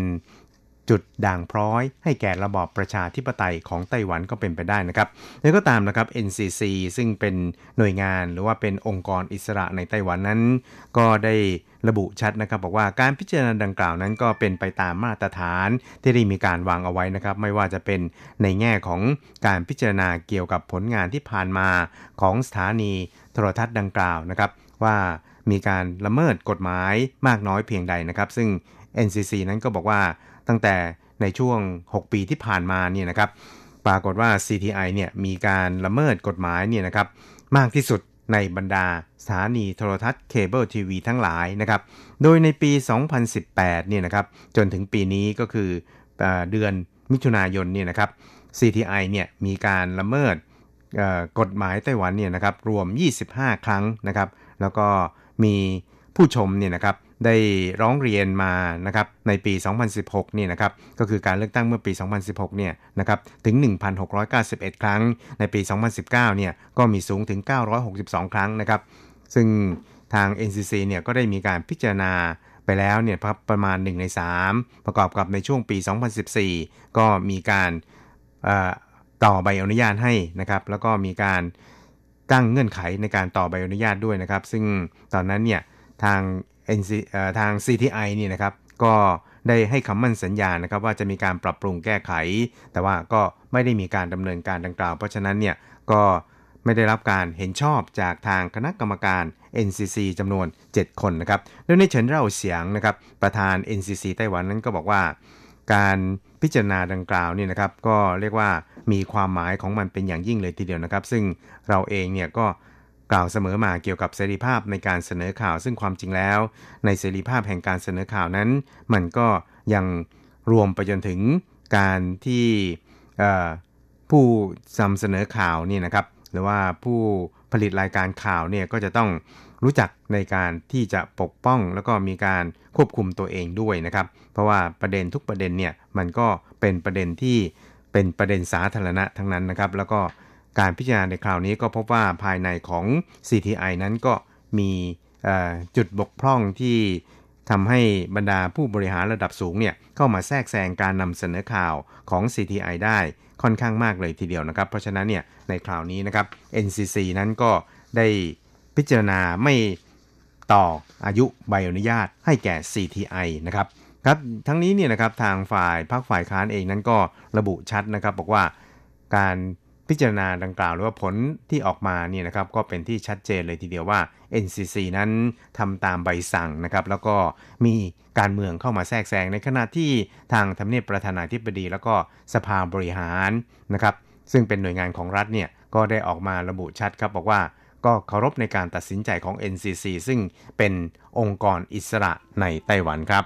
G: จุดด่างพร้อยให้แก่ระบอบประชาธิปไตยของไต้หวันก็เป็นไปได้นะครับแล้วก็ตามนะครับ NCC ซึ่งเป็นหน่วยงานหรือว่าเป็นองค์กรอิสระในไต้หวันนั้น ก็ได้ระบุชัดนะครับบอกว่าการพิจารณาดังกล่าวนั้นก็เป็นไปตามมาตรฐานที่ได้มีการวางเอาไว้นะครับ ไม่ว่าจะเป็นในแง่ของการพิจารณาเกี่ยวกับผลงานที่ผ่านมาของสถานีโทรทัศน์ดังกล่าวนะครับ ว่ามีการละเมิดกฎหมายมากน้อยเพียงใดนะครับ ซึ่ง NCC นั้นก็บอกว่า ตั้งแต่ในช่วง 6 ปีที่ผ่านมาเนี่ยนะครับปรากฏว่า CTI เนี่ยมีการละเมิดกฎหมายเนี่ยนะครับมากที่สุดในบรรดาสถานีโทรทัศน์เคเบิลทีวีทั้งหลายนะครับ โดยในปี 2018 เนี่ยนะครับจนถึงปีนี้ก็คือเดือนมิถุนายนเนี่ยนะครับ CTI เนี่ยมีการละเมิดกฎหมายไต้หวันเนี่ยนะครับรวม 25 ครั้งนะครับ แล้วก็มีผู้ชมเนี่ยนะครับ ได้ร้องเรียนมานะครับในปี 2016 นี่นะครับก็คือการเลือกตั้งเมื่อปี 2016 เนี่ยนะครับถึง 1,691 ครั้ง ในปี 2019 เนี่ยก็มีสูงถึง 962 ครั้งนะครับ ซึ่งทาง NCC เนี่ยก็ได้มีการพิจารณาไปแล้วเนี่ยประมาณ 1 ใน 3 ประกอบกับในช่วงปี 2014 ก็มีการต่อใบอนุญาตให้นะครับ แล้วก็มีการตั้งเงื่อนไขในการต่อใบอนุญาตด้วยนะครับ ซึ่งตอนนั้นเนี่ยทาง NC ทาง CTI นี่นะครับก็ได้ให้คำมั่นสัญญานะครับว่าจะมีการปรับปรุงแก้ไข แต่ว่าก็ไม่ได้มีการดำเนินการดังกล่าว เพราะฉะนั้นเนี่ยก็ไม่ได้รับการเห็นชอบจากทางคณะกรรมการ NCC จำนวน 7 คนนะครับโดยในเฉินเร่าเสียงนะครับประธาน NCC ไต้หวันนั้นก็บอกว่า การพิจารณาดังกล่าวนี่นะครับก็เรียกว่ามีความหมายของมันเป็นอย่างยิ่งเลยทีเดียวนะครับ ซึ่งเราเองเนี่ยก็ กล่าวเสมอมาเกี่ยวกับเสรีภาพในการเสนอข่าว ซึ่งความจริงแล้ว ในเสรีภาพแห่งการเสนอข่าวนั้น มันก็ยังรวมไปจนถึงการที่ผู้นำเสนอข่าวนี่นะครับ หรือว่าผู้ผลิตรายการข่าวเนี่ยก็จะต้องรู้จักในการที่จะปกป้องแล้วก็มีการควบคุมตัวเองด้วยนะครับ เพราะว่าประเด็นทุกประเด็นเนี่ยมันก็เป็นประเด็นที่เป็นประเด็นสาธารณะทั้งนั้นนะครับ แล้วก็ การพิจารณาในคราวนี้ก็พบว่าภายในของ CTI นั้นก็มีจุดบกพร่องที่ทำให้บรรดาผู้บริหารระดับสูงเนี่ยเข้ามาแทรกแซงการนำเสนอข่าวของ CTI ได้ค่อนข้างมากเลยทีเดียวนะครับ เพราะฉะนั้นเนี่ยในคราวนี้นะครับ NCC นั้นก็ได้พิจารณาไม่ต่ออายุใบอนุญาตให้แก่ CTI นะครับครับทั้งนี้เนี่ยนะครับทางฝ่ายพรรคฝ่ายค้านเองนั้นก็ระบุชัดนะครับ บอกว่าการ พิจารณาดังกล่าวหรือว่าผลที่ออกมาเนี่ยนะครับก็เป็นที่ชัดเจนเลยทีเดียวว่า NCC นั้นทำตามใบสั่งนะครับแล้วก็มีการเมืองเข้ามาแทรกแซงในขณะที่ทางทำเนียบประธานาธิบดี แล้วก็สภาบริหารนะครับซึ่งเป็นหน่วยงานของรัฐเนี่ยก็ได้ออกมาระบุชัดครับบอกว่าก็เคารพในการตัดสินใจของ NCC ซึ่งเป็นองค์กรอิสระในไต้หวันครับ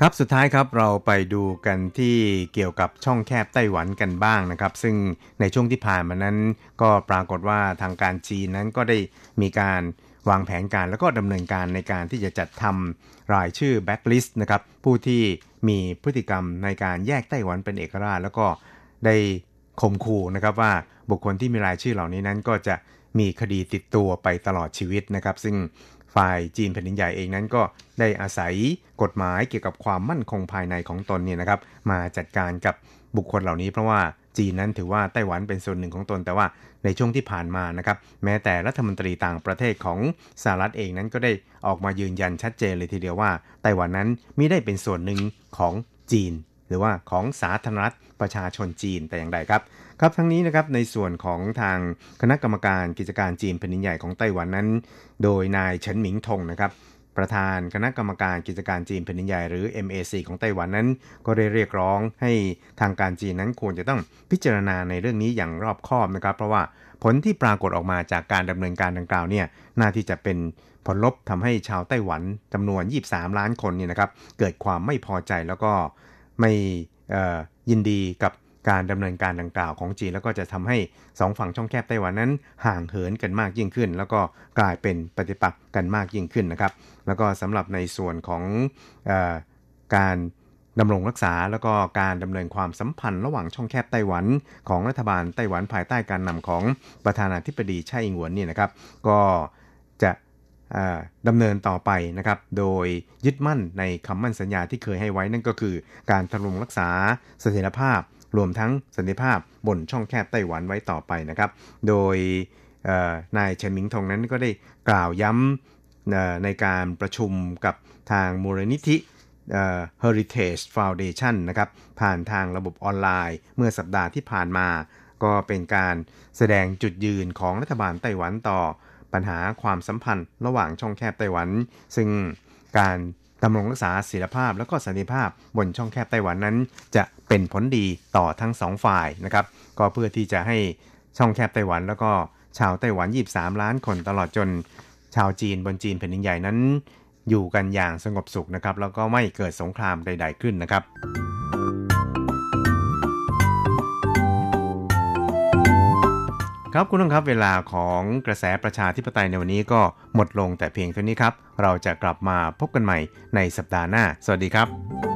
G: ครับสุดท้ายครับเราไปดูกันที่เกี่ยวกับช่องแคบไต้หวันกันบ้างนะครับ ซึ่งในช่วงที่ผ่านมานั้น ก็ปรากฏว่าทางการจีนนั้นก็ได้มีการวางแผนการแล้วก็ดำเนินการในการที่จะจัดทำรายชื่อแบล็กลิสต์นะครับผู้ที่มีพฤติกรรมในการแยกไต้หวันเป็นเอกราช แล้วก็ได้ข่มขู่นะครับว่าบุคคลที่มีรายชื่อเหล่านี้นั้นก็จะมีคดีติดตัวไปตลอดชีวิตนะครับ ซึ่ง ฝ่ายจีนแผ่นดินใหญ่เองนั้นก็ได้อาศัยกฎหมายเกี่ยวกับความมั่นคงภายในของตนเนี่ยนะครับ มาจัดการกับบุคคลเหล่านี้เพราะว่าจีนนั้นถือว่าไต้หวันเป็นส่วนหนึ่งของตนแต่ว่าในช่วงที่ผ่านมานะครับแม้แต่รัฐมนตรีต่างประเทศของสหรัฐเองนั้นก็ได้ออกมายืนยันชัดเจนเลยทีเดียวว่าไต้หวันนั้นมิได้เป็นส่วนหนึ่งของจีน หรือว่าของสาธารณรัฐประชาชนจีนแต่อย่างใดครับ ครับทั้งนี้นะครับในส่วนของทางคณะกรรมการกิจการจีนแผ่นดินใหญ่ของไต้หวันนั้น โดยนายเฉินหมิงทงนะครับประธานคณะกรรมการกิจการจีนแผ่นดินใหญ่หรือ MAC ของไต้หวันนั้น ก็ได้เรียกร้องให้ทางการจีนนั้นควรจะต้องพิจารณาในเรื่องนี้อย่างรอบคอบนะครับ เพราะว่าผลที่ปรากฏออกมาจากการดำเนินการดังกล่าวเนี่ยน่าที่จะเป็นผลลบทำให้ชาวไต้หวันจำนวน 23 ล้านคนเนี่ยนะครับเกิดความไม่พอใจแล้วก็ไม่ยินดีกับ การดำเนินการดังกล่าวของจีน แล้วก็จะทำให้สองฝั่งช่องแคบไต้หวันนั้น ห่างเหินกันมากยิ่งขึ้น แล้วก็กลายเป็นปฏิปักษ์กันมากยิ่งขึ้นนะครับ แล้วก็สำหรับในส่วนของอการดำรงรักษาแล้วก็การดำเนินความสัมพันธ์ระหว่างช่องแคบไต้หวัน ของรัฐบาลไต้หวันภายใต้การนำของประธานาธิบดีไช่อิงหวนนี่นะครับ ก็จะดำเนินต่อไปนะครับ โดยยึดมั่นในคำมั่นสัญญาที่เคยให้ไว้นั่นก็คือ การทำรงรักษาเสถียรภาพ รวมทั้งสันติภาพบนช่องแคบไต้หวันไว้ต่อไปนะครับ โดยนายเฉินหมิงทงนั้นก็ได้กล่าวย้ำในการประชุมกับทางมูลนิธิ Heritage Foundation นะครับ ผ่านทางระบบออนไลน์เมื่อสัปดาห์ที่ผ่านมา ก็เป็นการแสดงจุดยืนของรัฐบาลไต้หวันต่อปัญหาความสัมพันธ์ระหว่างช่องแคบไต้หวัน ซึ่งการ ดำรงรักษาศิลภาพ และก็สันติภาพบนช่องแคบไต้หวันนั้น จะเป็นผลดีต่อทั้งสองฝ่ายนะครับก็เพื่อที่จะให้ช่องแคบไต้หวัน แล้วก็ชาวไต้หวัน 23 ล้านคนตลอดจน ชาวจีนบนจีนแผ่นดินใหญ่นั้น อยู่กันอย่างสงบสุขนะครับแล้วก็ไม่เกิดสงครามใด ๆขึ้นนะครับ ครับคุณผู้ชมครับเวลาของกระแสประชาธิปไตยในวันนี้ก็หมดลงแต่เพียงเท่านี้ครับ เราจะกลับมาพบกันใหม่ในสัปดาห์หน้า สวัสดีครับ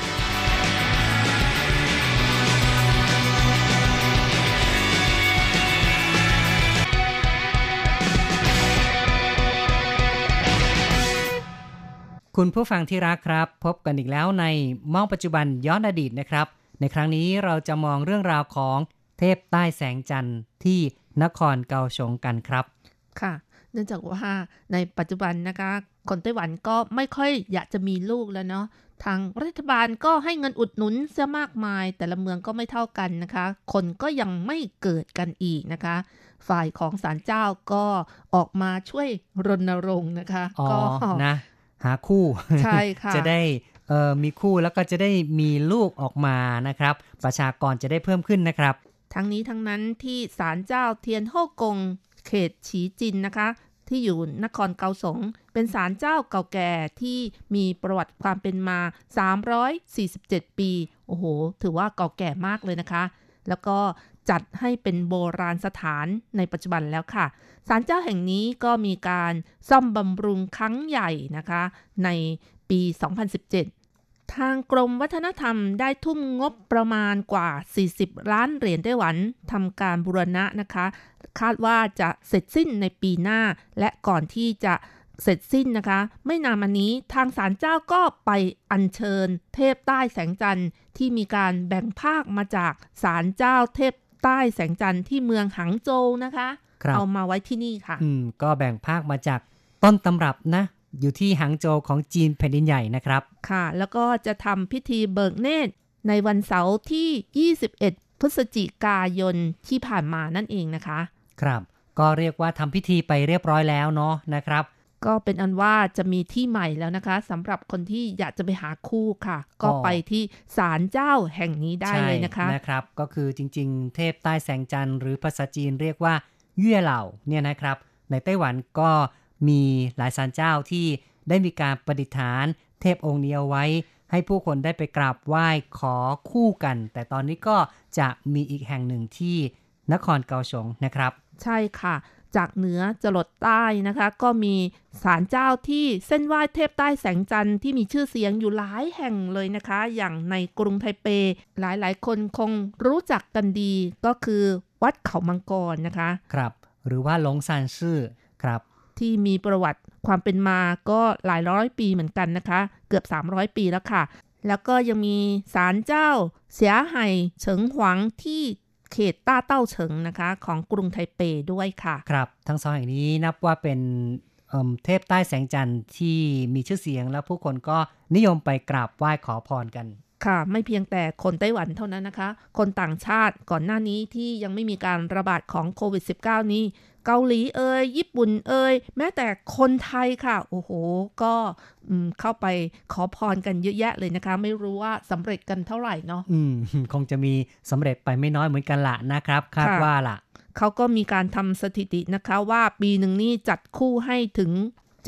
C: คุณผู้ฟังที่รักครับ พบกันอีกแล้วในมองปัจจุบันย้อนอดีตนะครับ ในครั้งนี้เราจะมองเรื่องราวของเทพใต้แสงจันทร์ที่นครเกาสงกันครับ
H: ค่ะ เนื่องจากว่าในปัจจุบันนะคะ คนไต้หวันก็ไม่ค่อยอยากจะมีลูกแล้วเนาะทางรัฐบาลก็ให้เงินอุดหนุนเสียมากมาย แต่ละเมืองก็ไม่เท่ากันนะคะ คนก็ยังไม่เกิดกันอีกนะคะ ฝ่ายของศาลเจ้าก็ออกมาช่วยรณรงค์นะคะ
C: อ๋อ
H: ก็
C: นะ หาคู่
H: ใช่ค่ะ
C: จะได้เอ่อมีคู่แล้วก็จะได้มีลูกออกมานะครับ ประชากรจะได้เพิ่มขึ้นนะครับ
H: ทั้งนี้ทั้งนั้นที่ศาลเจ้าเทียนโฮกง เขตฉีจินนะคะ ที่อยู่นครเกาสง เป็นศาลเจ้าเก่าแก่ที่มีประวัติความเป็นมา 347 ปี โอ้โห ถือว่าเก่าแก่มากเลยนะคะ แล้วก็ จัดให้เป็นโบราณสถานในปัจจุบันแล้วค่ะศาลเจ้าแห่งนี้ก็มีการซ่อมบำรุงครั้งใหญ่นะคะ ในปี 2017 ทางกรมวัฒนธรรมได้ทุ่มงบประมาณกว่า 40 ล้านเหรียญไต้หวันทำการบูรณะนะคะ คาดว่าจะเสร็จสิ้นในปีหน้า และก่อนที่จะเสร็จสิ้นนะคะ ไม่นานมานี้ทางศาลเจ้าก็ไปอัญเชิญ เทพใต้แสงจันทร์ที่มีการแบ่งภาคมาจากศาลเจ้าเทพ ใต้แสงจันทร์ที่เมืองหังโจวนะคะ
C: ครับ
H: เอามาไว้ที่นี่ค่ะ
C: อืม ก็แบ่งภาคมาจากต้นตำรับนะ อยู่ที่หางโจวของจีนแผ่นดินใหญ่นะครับ
H: ค่ะ แล้วก็จะทำพิธีเบิกเนตรในวันเสาร์ที่ 21 พฤศจิกายนที่ผ่านมานั่นเองนะคะ
C: ครับ ก็เรียกว่าทำพิธีไปเรียบร้อยแล้วเนาะนะครับ
H: ก็เป็นอันว่าจะมีที่ใหม่แล้วนะคะสำหรับคนที่อยากจะไปหาคู่ค่ะ ก็ไปที่ศาลเจ้าแห่งนี้ได้เลยนะคะ
C: ใช่นะครับ ก็คือจริง ๆ เทพใต้แสงจันทร์หรือภาษาจีนเรียกว่าเย่เหล่าเนี่ยนะครับ ในไต้หวันก็มีหลายศาลเจ้าที่ได้มีการประดิษฐานเทพองค์นี้เอาไว้ ให้ผู้คนได้ไปกราบไหว้ขอคู่กัน แต่ตอนนี้ก็จะมีอีกแห่งหนึ่งที่นครเกาสงนะครับ
H: ใช่ค่ะ จากเหนือจรดใต้นะคะ ก็มีศาลเจ้าที่เส้นไหว้เทพใต้แสงจันทร์ที่มีชื่อเสียงอยู่หลายแห่งเลยนะคะ อย่างในกรุงไทเป หลายๆ คนคงรู้จักกันดีก็คือวัดเขามังกรนะคะ
C: ครับ หรือว่าหลงซานซื่อครับ
H: ที่มีประวัติความเป็นมาก็หลายร้อยปีเหมือนกันนะคะ เกือบ 300 ปีแล้วค่ะแล้วก็ยังมีศาลเจ้า เสียไห่เฉิงหวังที่ เขตต้าเต้าเฉิงนะคะ ของกรุงไทเปด้วยค่ะ
C: ครับ ทั้งสองแห่งนี้นับว่าเป็นเเทพใต้แสงจันทร์ที่มีชื่อเสียงแล้วผู้คนก็นิยมไปกราบไหว้ขอพรกัน
H: ค่ะ ไม่เพียงแต่คนไต้หวันเท่านั้นนะคะ คนต่างชาติก่อนหน้านี้ที่ยังไม่มีการระบาดของโควิด -19 นี้ เกาหลีเอ่ยญี่ปุ่นเอ่ยแม้แต่คนไทยค่ะ โอ้โห ก็อืมเข้าไปขอพรกันเยอะแยะเลยนะคะ ไม่รู้ว่าสำเร็จกันเท่าไหร่เนาะ
C: อืม คงจะมีสำเร็จไปไม่น้อยเหมือนกันละนะครับคาด
H: ค่ะ
C: ว่าล่ะ
H: เขาก็มีการทำสถิตินะคะว่าปีหนึ่งนี่จัดคู่ให้ถึง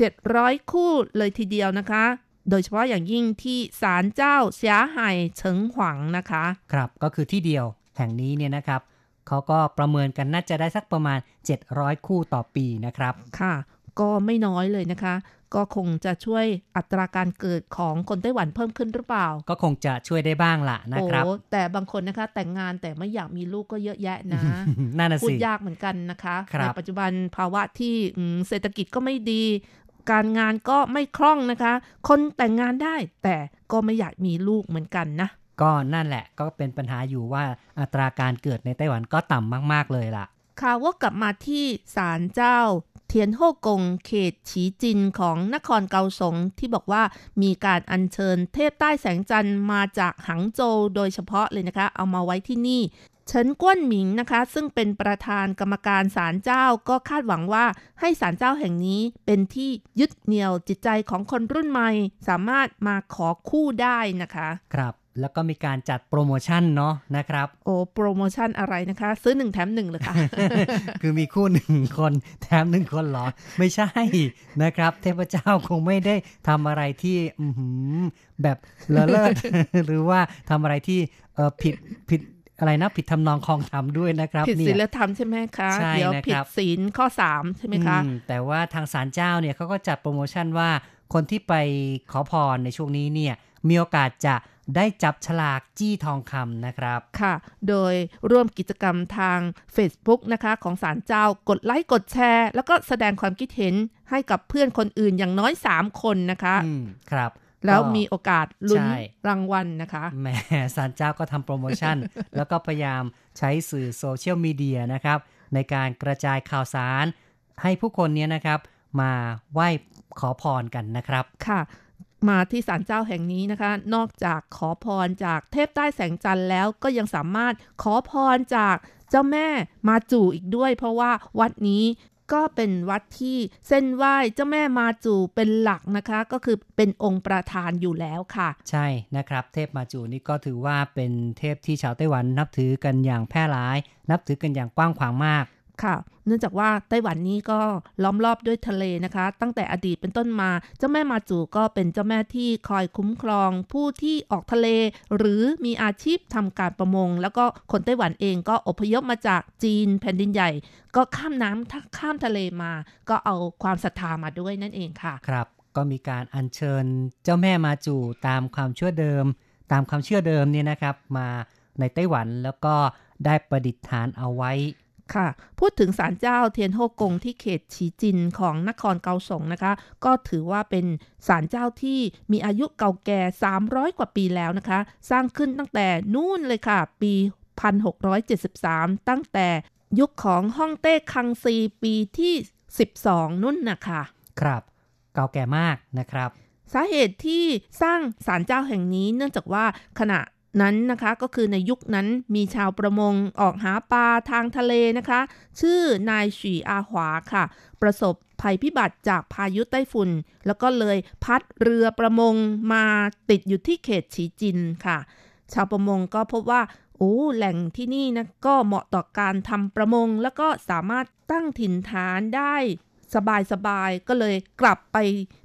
H: 700 คู่เลยทีเดียวนะคะ โดยเฉพาะอย่างยิ่งที่ศาลเจ้าเสียหายเฉิงหวังนะคะ
C: ครับก็คือที่เดียวแห่งนี้เนี่ยนะครับเขาก็ประเมินกันน่าจะได้สักประมาณ 700 คู่ต่อปีนะครับ
H: ค่ะ ก็ไม่น้อยเลยนะคะ ก็คงจะช่วยอัตราการเกิดของคนไต้หวันเพิ่มขึ้นหรือเปล่า
C: ก็คงจะช่วยได้บ้างล่ะนะครับ
H: โอ้แต่บางคนนะคะแต่งงานแต่ไม่อยากมีลูกก็เยอะแยะนะ
C: นั่นน่ะ
H: พู
C: สิ
H: ดยากเหมือนกันนะคะ
C: ครับ
H: ในปัจจุบันภาวะที่อืมเศรษฐกิจก็ไม่ดี การงานก็ไม่คล่องนะคะ คนแต่งงานได้แต่ก็ไม่อยากมีลูกเหมือนกันนะ
C: ก็นั่นแหละก็เป็นปัญหาอยู่ว่าอัตราการเกิดในไต้หวันก็ต่ำมาก ๆ เลยล่ะ
H: ข่าวว่ากลับมาที่ศาลเจ้าเทียนโฮกงเขตฉีจินของนครเกาสงที่บอกว่ามีการอัญเชิญเทพใต้แสงจันทร์มาจากหังโจวโดยเฉพาะเลยนะคะ เอามาไว้ที่นี่ เฉินก้วนหมิงนะคะ ซึ่งเป็นประธานกรรมการศาลเจ้าก็คาดหวังว่าให้ศาลเจ้าแห่งนี้เป็นที่ยึดเหนี่ยวจิตใจของคนรุ่นใหม่ สามารถมาขอคู่ได้นะคะ
C: ครับแล้วก็มีการจัดโปรโมชั่นเนาะนะครับ
H: โอ้โปรโมชั่นอะไรนะคะ ซื้อหนึ่งแถมหนึ่งเลยค่ะ
C: คือมีคู่หนึ่งคนแถมหนึ่งคนเหรอ ไม่ใช่นะครับ เทพเจ้าคงไม่ได้ทำอะไรที่อื้อหือแบบเลอะเลิศหรือว่าทำอะไรที่เออผิดผิด อะไรนะผิดทำนองคลองธรรมด้วยนะครับ
H: ผิด
C: เนี่
H: ศี
C: ย
H: ลธรรมใช่ไหมคะ
C: ใช่
H: เดี๋ยว
C: นะครับ
H: ผิดศีลข้อ3ใช่ไหมคะ
C: อืมแต่ว่าทางศาลเจ้าเนี่ยเขาก็จัดโปรโมชั่นว่าคนที่ไปขอพรในช่วงนี้เนี่ยมีโอกาสจะได้จับฉลากจี้ทองคำนะครับ
H: ค่ะ โดยร่วมกิจกรรมทาง Facebook นะคะ ของศาลเจ้ากดไลค์กดแชร์ แล้วก็แสดงความคิดเห็นให้กับเพื่อนคนอื่นอย่างน้อย 3 คนนะคะ
C: อืมครับ
H: แล้ว
C: ก็
H: มีโอกาสลุ้น
C: ใช่
H: รางวัลนะคะ
C: แหมศาลเจ้าก็ทำโปรโมชั่น แล้วก็พยายามใช้สื่อโซเชียลมีเดียนะครับ ในการกระจายข่าวสาร ให้ผู้คนเนี้ยนะครับ มาไหว้ขอพรกันนะครับ
H: ค่ะ มาที่ศาลเจ้าแห่งนี้นะคะ นอกจากขอพรจากเทพใต้แสงจันทร์แล้วก็ยังสามารถขอพรจากเจ้าแม่มาจู่อีกด้วย เพราะว่าวัดนี้ ก็เป็นวัดที่เส้นไหว้เจ้าแม่มาจูเป็นหลักนะคะ ก็คือเป็นองค์ประธานอยู่แล้วค่ะ
C: ใช่นะครับ เทพมาจูนี่ก็ถือว่าเป็นเทพที่ชาวไต้หวันนับถือกันอย่างแพร่หลาย นับถือกันอย่างกว้างขวางมาก
H: ค่ะเนื่องจากว่าไต้หวันนี้ก็ล้อมรอบด้วยทะเลนะคะ ตั้งแต่อดีตเป็นต้นมา เจ้าแม่มาจูก็เป็นเจ้าแม่ที่คอยคุ้มครองผู้ที่ออกทะเล หรือมีอาชีพทำการประมง แล้วก็คนไต้หวันเองก็อพยพมาจากจีนแผ่นดินใหญ่ ก็ข้ามน้ำข้ามทะเลมา ก็เอาความศรัทธามาด้วยนั่นเองค่ะ
C: ครับก็มีการอัญเชิญเจ้าแม่มาจูตามความเชื่อเดิม ตามความเชื่อเดิมเนี่ยนะครับ มาในไต้หวันแล้วก็ได้ประดิษฐานเอาไว้
H: ค่ะ พูดถึงศาลเจ้าเทียนโฮกงที่เขตฉีจินของนครเกาสงนะคะ ก็ถือว่าเป็นศาลเจ้าที่มีอายุเก่าแก่ 300 กว่าปีแล้วนะคะ สร้างขึ้นตั้งแต่นู่นเลยค่ะ ปี 1673 ตั้งแต่ยุคของฮ่องเต้คังซีปีที่ 12 นุ่นนะคะ
C: ครับ เก่าแก่มากนะครับ
H: สาเหตุที่สร้างศาลเจ้าแห่งนี้เนื่องจากว่าขณะ นั้นนะคะ ก็คือในยุคนั้นมีชาวประมงออกหาปลาทางทะเลนะคะ ชื่อนายฉีอาหวาค่ะ ประสบภัยพิบัติจากพายุไต้ฝุ่น แล้วก็เลยพัดเรือประมงมาติดอยู่ที่เขตฉีจินค่ะ ชาวประมงก็พบว่าโอ้แหล่งที่นี่นะก็เหมาะต่อการทำประมง แล้วก็สามารถตั้งถิ่นฐานได้สบายๆ ก็เลยกลับไป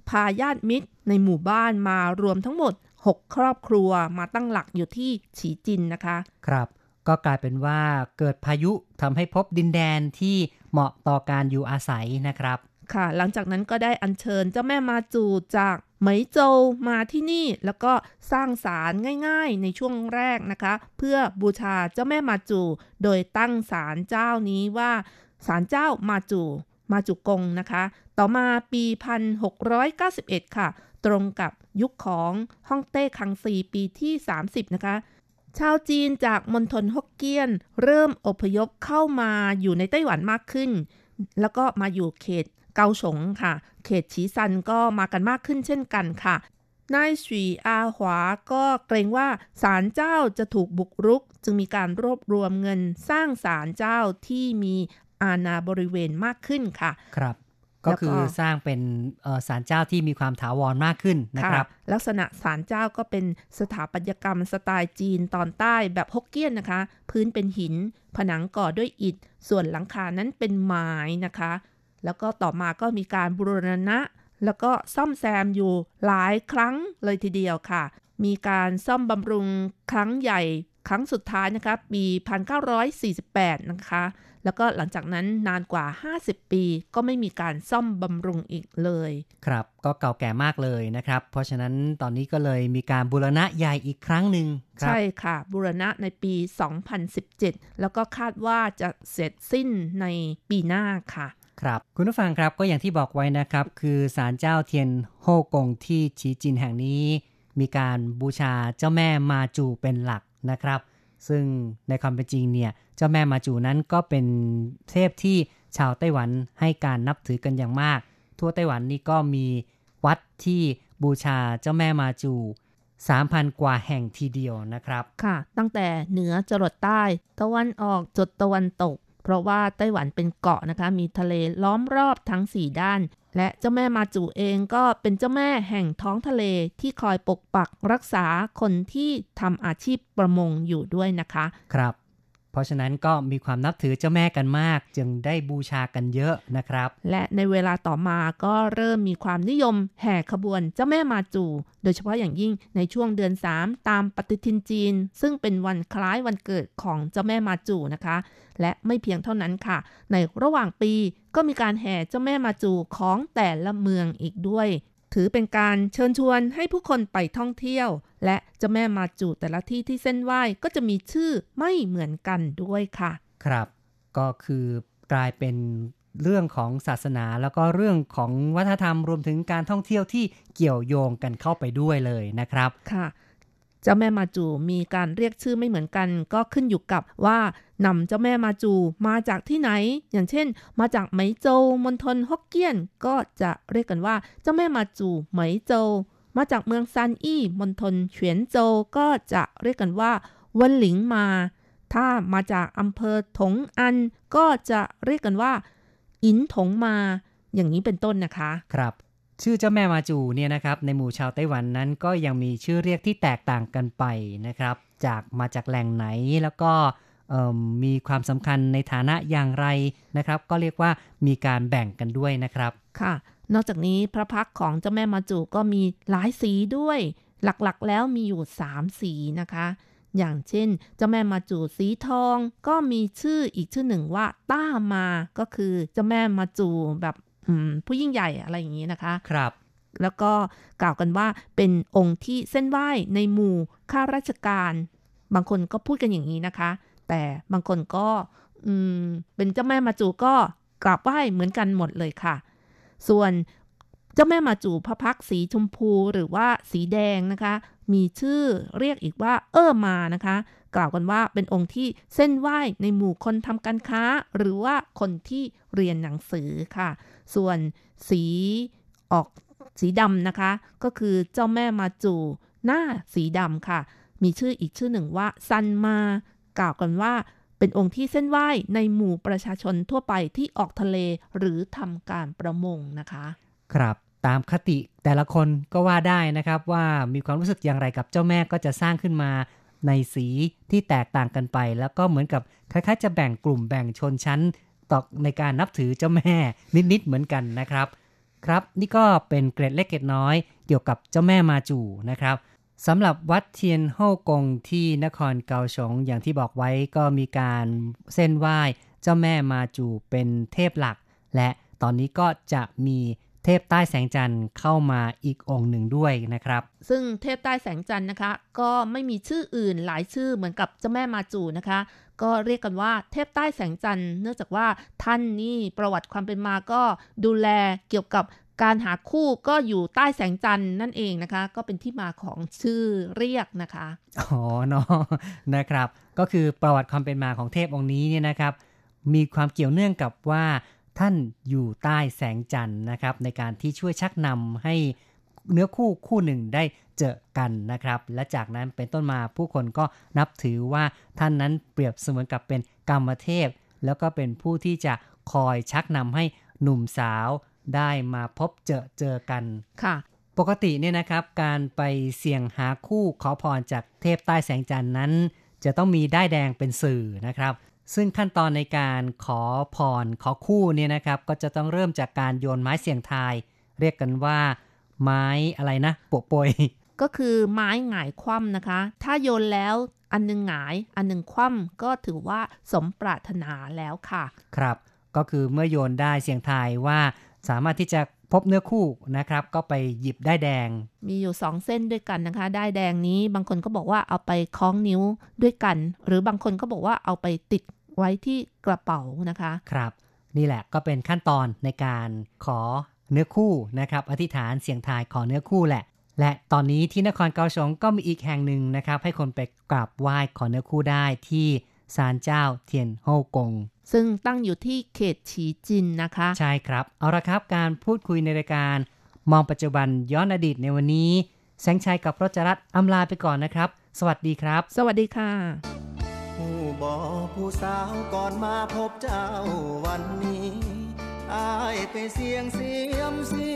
H: พาญาติมิตรในหมู่บ้านมารวมทั้งหมด 6 ครอบครัวมาตั้งหลักอยู่ที่ฉีจินนะคะ
C: ครับ ก็กลายเป็นว่าเกิดพายุทำให้พบดินแดนที่เหมาะต่อการอยู่อาศัยนะครับ
H: ค่ะ หลังจากนั้นก็ได้อัญเชิญเจ้าแม่มาจูจากเหมยโจวมาที่นี่แล้วก็สร้างศาลง่ายๆในช่วงแรกนะคะ เพื่อบูชาเจ้าแม่มาจู โดยตั้งศาลเจ้านี้ว่าศาลเจ้ามาจู มาจุกงนะคะ ต่อมาปี 1691 ค่ะ ตรงกับยุคของฮ่องเต้คังซีปีที่ 30 นะคะ ชาวจีนจากมณฑลฮกเกี้ยน เริ่มอพยพเข้ามาอยู่ในไต้หวันมากขึ้น แล้วก็มาอยู่เขตเกาสงค่ะ เขตฉีซันก็มากันมากขึ้นเช่นกันค่ะนายฉีอาหวาก็เกรงว่าศาลเจ้าจะถูกบุกรุก จึงมีการรวบรวมเงินสร้างศาลเจ้าที่มีอาณาบริเวณมากขึ้นค่ะ
C: ครับ ก็คือสร้างเป็นเอ่อศาลเจ้าที่มีความถาวรมากขึ้นนะครับ
H: ลักษณะศาลเจ้าก็เป็นสถาปัตยกรรมสไตล์จีนตอนใต้แบบฮกเกี้ยนนะคะ พื้นเป็นหิน ผนังก่อด้วยอิฐ ส่วนหลังคานั้นเป็นไม้นะคะ แล้วก็ต่อมาก็มีการบูรณะ แล้วก็ซ่อมแซมอยู่หลายครั้งเลยทีเดียวค่ะ มีการซ่อมบำรุงครั้งใหญ่ครั้งสุดท้ายนะคะปี 1948 นะคะ แล้วก็หลังจากนั้นนานกว่า 50 ปีก็ไม่มีการซ่อมบำรุงอีกเลย
C: ครับ ก็เก่าแก่มากเลยนะครับ เพราะฉะนั้นตอนนี้ก็เลยมีการบูรณะใหญ่อีกครั้งหนึ่งครับ
H: ใช่ค่ะ บูรณะในปี 2017 แล้วก็คาดว่าจะเสร็จสิ้นในปีหน้าค่ะ
C: ครับคุณผู้ฟังครับก็อย่างที่บอกไว้นะครับ คือศาลเจ้าเทียนโฮกงที่ชีจินแห่งนี้ มีการบูชาเจ้าแม่มาจูเป็นหลักนะครับ ซึ่งในความเป็นจริงเนี่ยเจ้าแม่มาจูนั้นก็เป็นเทพที่ชาวไต้หวันให้การนับถือกันอย่างมาก ทั่วไต้หวันนี่ก็มีวัดที่บูชาเจ้าแม่มาจู 3,000 กว่าแห่งทีเดียวนะครับ
H: ค่ะ ตั้งแต่เหนือจรดใต้ ตะวันออกจดตะวันตก เพราะว่าไต้หวันเป็นเกาะนะคะ มีทะเลล้อมรอบทั้ง 4 ด้าน และเจ้าแม่มาจูเองก็เป็นเจ้าแม่แห่งท้องทะเลที่คอยปกปักรักษาคนที่ทำอาชีพประมงอยู่ด้วยนะคะ
C: ครับ ราะฉะนั้นก็มีความนับถือเจ้าแม่กันมาก จึงได้บูชากันเยอะนะครับ
H: และในเวลาต่อมาก็เริ่มมีความนิยมแห่ขบวนเจ้าแม่มาจู โดยเฉพาะอย่างยิ่งในช่วงเดือน 3 ตามปฏิทินจีน ซึ่งเป็นวันคล้ายวันเกิดของเจ้าแม่มาจูนะคะ และไม่เพียงเท่านั้นค่ะ ในระหว่างปีก็มีการแห่เจ้าแม่มาจูของแต่ละเมืองอีกด้วย ถือเป็นการเชิญชวนให้ผู้คนไปท่องเที่ยว และเจ้าแม่มาจูแต่ละที่ที่เส้นไหว้ก็จะมีชื่อไม่เหมือนกันด้วยค่ะ
C: ครับ ก็คือกลายเป็นเรื่องของศาสนาแล้วก็เรื่องของวัฒนธรรมรวมถึงการท่องเที่ยวที่เกี่ยวโยงกันเข้าไปด้วยเลยนะครับ
H: ค่ะ เจ้าแม่มาจูมีการเรียกชื่อไม่เหมือนกัน ก็ขึ้นอยู่กับว่านำเจ้าแม่มาจูมาจากที่ไหน อย่างเช่น มาจากไหมโจวมณฑลฮกเกี้ยน ก็จะเรียกกันว่าเจ้าแม่มาจูไหมโจวมาจากเมืองซานอี้มณฑลเฉียนโจวก็จะเรียกกันว่าวันหลิงมา ถ้ามาจากอำเภอถงอัน ก็จะเรียกกันว่า อินถงมา อย่างนี้เป็นต้นนะคะ
C: ครับ ชื่อเจ้าแม่มาจูเนี่ยนะครับในหมู่ชาวไต้หวันนั้นก็ยังมีชื่อเรียกที่แตกต่างกันไปนะครับ จากมาจากแหล่งไหนแล้วก็มีความสำคัญในฐานะอย่างไรนะครับ ก็เรียกว่ามีการแบ่งกันด้วยนะครับ
H: ค่ะ นอกจากนี้พระพักของเจ้าแม่มาจูก็มีหลายสีด้วย หลักๆ แล้วมีอยู่ 3 สีนะคะ อย่างเช่น เจ้าแม่มาจูสีทอง ก็มีชื่ออีกชื่อหนึ่งว่าต้ามา ก็คือเจ้าแม่มาจูแบบ ผู้ยิ่งใหญ่อะไรอย่างนี้นะคะ
C: ครับ
H: แล้วก็กล่าวกันว่าเป็นองค์ที่เส้นไหว้ในหมู่ข้าราชการ บางคนก็พูดกันอย่างนี้นะคะ แต่บางคนก็อืมเป็นเจ้าแม่มาจูก็กราบไหว้เหมือนกันหมดเลยค่ะ ส่วนเจ้าแม่มาจูพระพักตร์สีชมพูหรือว่าสีแดงนะคะ มีชื่อเรียกอีกว่าเออมานะคะ กล่าวกันว่าเป็นองค์ที่เส้นไหว้ในหมู่คนทำการค้า หรือว่าคนที่เรียนหนังสือค่ะ ส่วนสีออกสีดำนะคะ ก็คือเจ้าแม่มาจูหน้าสีดำค่ะ มีชื่ออีกชื่อหนึ่งว่าซันมา กล่าวกันว่าเป็นองค์ที่เส้นไหว้ในหมู่ประชาชนทั่วไปที่ออกทะเลหรือทำการประมงนะคะ
C: ครับตามคติแต่ละคนก็ว่าได้นะครับว่ามีความรู้สึกอย่างไรกับเจ้าแม่ก็จะสร้างขึ้นมา ในสีที่แตกต่างกันไป แล้วก็เหมือนกับคล้ายๆ จะแบ่งกลุ่มแบ่งชนชั้นต่อในการนับถือเจ้าแม่นิดๆเหมือนกันนะครับ ครับนี่ก็เป็นเกร็ดเล็กเกร็ดน้อยเกี่ยวกับเจ้าแม่มาจูนะครับสำหรับวัดเทียนโฮกงที่นครเกาสงอย่างที่บอกไว้ก็มีการเส้นไหว้ เจ้าแม่มาจูเป็นเทพหลัก และตอนนี้ก็จะมี เทพใต้แสงจันทร์เข้ามาอีกองค์หนึ่งด้วยนะครับ
H: ซึ่งเทพใต้แสงจันทร์นะคะ ก็ไม่มีชื่ออื่นหลายชื่อเหมือนกับเจ้าแม่มาจูนะคะ ก็เรียกกันว่าเทพใต้แสงจันทร์เนื่องจากว่าท่านนี่ประวัติความเป็นมาก็ดูแลเกี่ยวกับการหาคู่ก็อยู่ใต้แสงจันทร์นั่นเองนะคะ ก็เป็นที่มาของชื่อเรียกนะคะ
C: อ๋อเนาะนะครับ ก็คือประวัติความเป็นมาของเทพองค์นี้เนี่ยนะครับ มีความเกี่ยวเนื่องกับว่า ท่านอยู่ใต้แสงจันทร์นะครับ ในการที่ช่วยชักนำให้เนื้อคู่คู่หนึ่งได้เจอกันนะครับ และจากนั้นเป็นต้นมาผู้คนก็นับถือว่าท่านนั้นเปรียบเสมือนกับเป็นกรรมเทพ แล้วก็เป็นผู้ที่จะคอยชักนำให้หนุ่มสาวได้มาพบเจอเจอกัน
H: ค่ะ
C: ปกติเนี่ยนะครับ การไปเสี่ยงหาคู่ขอพรจากเทพใต้แสงจันทร์นั้น จะต้องมีได้ายแดงเป็นสื่อนะครับ ซึ่งขั้นตอนในการขอพรขอคู่เนี่ยนะครับ ก็จะต้องเริ่มจากการโยนไม้เสี่ยงทาย เรียกกันว่า ไม้อะไรนะโปะโปย
H: ก็คือไม้หงายคว่ำนะคะ ถ้าโยนแล้วอันหนึงหงาย อันหนึงคว่ำก็ถือว่าสมปรารถนาแล้วค่ะ
C: ครับ ก็คือเมื่อโยนได้เสี่ยงทายว่า สามารถที่จะพบเนื้อคู่นะครับ ก็ไปหยิบได้ายแดง
H: มีอยู่สองเส้นด้วยกันนะคะ ได้ายแดงนี้บางคนก็บอกว่าเอาไปคล้องนิ้วด้วยกัน หรือบางคนก็บอกว่าเอาไปติด ไว้ที่กระเป๋านะคะ
C: ครับ นี่แหละก็เป็นขั้นตอนในการขอเนื้อคู่นะครับ อธิษฐานเสียงทายขอเนื้อคู่แหละ และตอนนี้ที่นครเกาสงก็มีอีกแห่งหนึ่งนะครับ ให้คนไปกราบไหว้ขอเนื้อคู่ได้ที่ศาลเจ้าเทียนโฮกง
H: ซึ่งตั้งอยู่ที่เขตฉีจินนะคะ
C: ใช่ครับ เอาละครับการพูดคุยในรายการ มองปัจจุบันย้อนอดีตในวันนี้ แสงชัยกับรจรัตน์อำลาไปก่อนนะครับ สวัสดีครับ
H: สวัสดีค่ะ
I: ผู้ บอผู้สาวก่อนมาพบเจ้าวันนี้ออายไปเสียงเสียมสี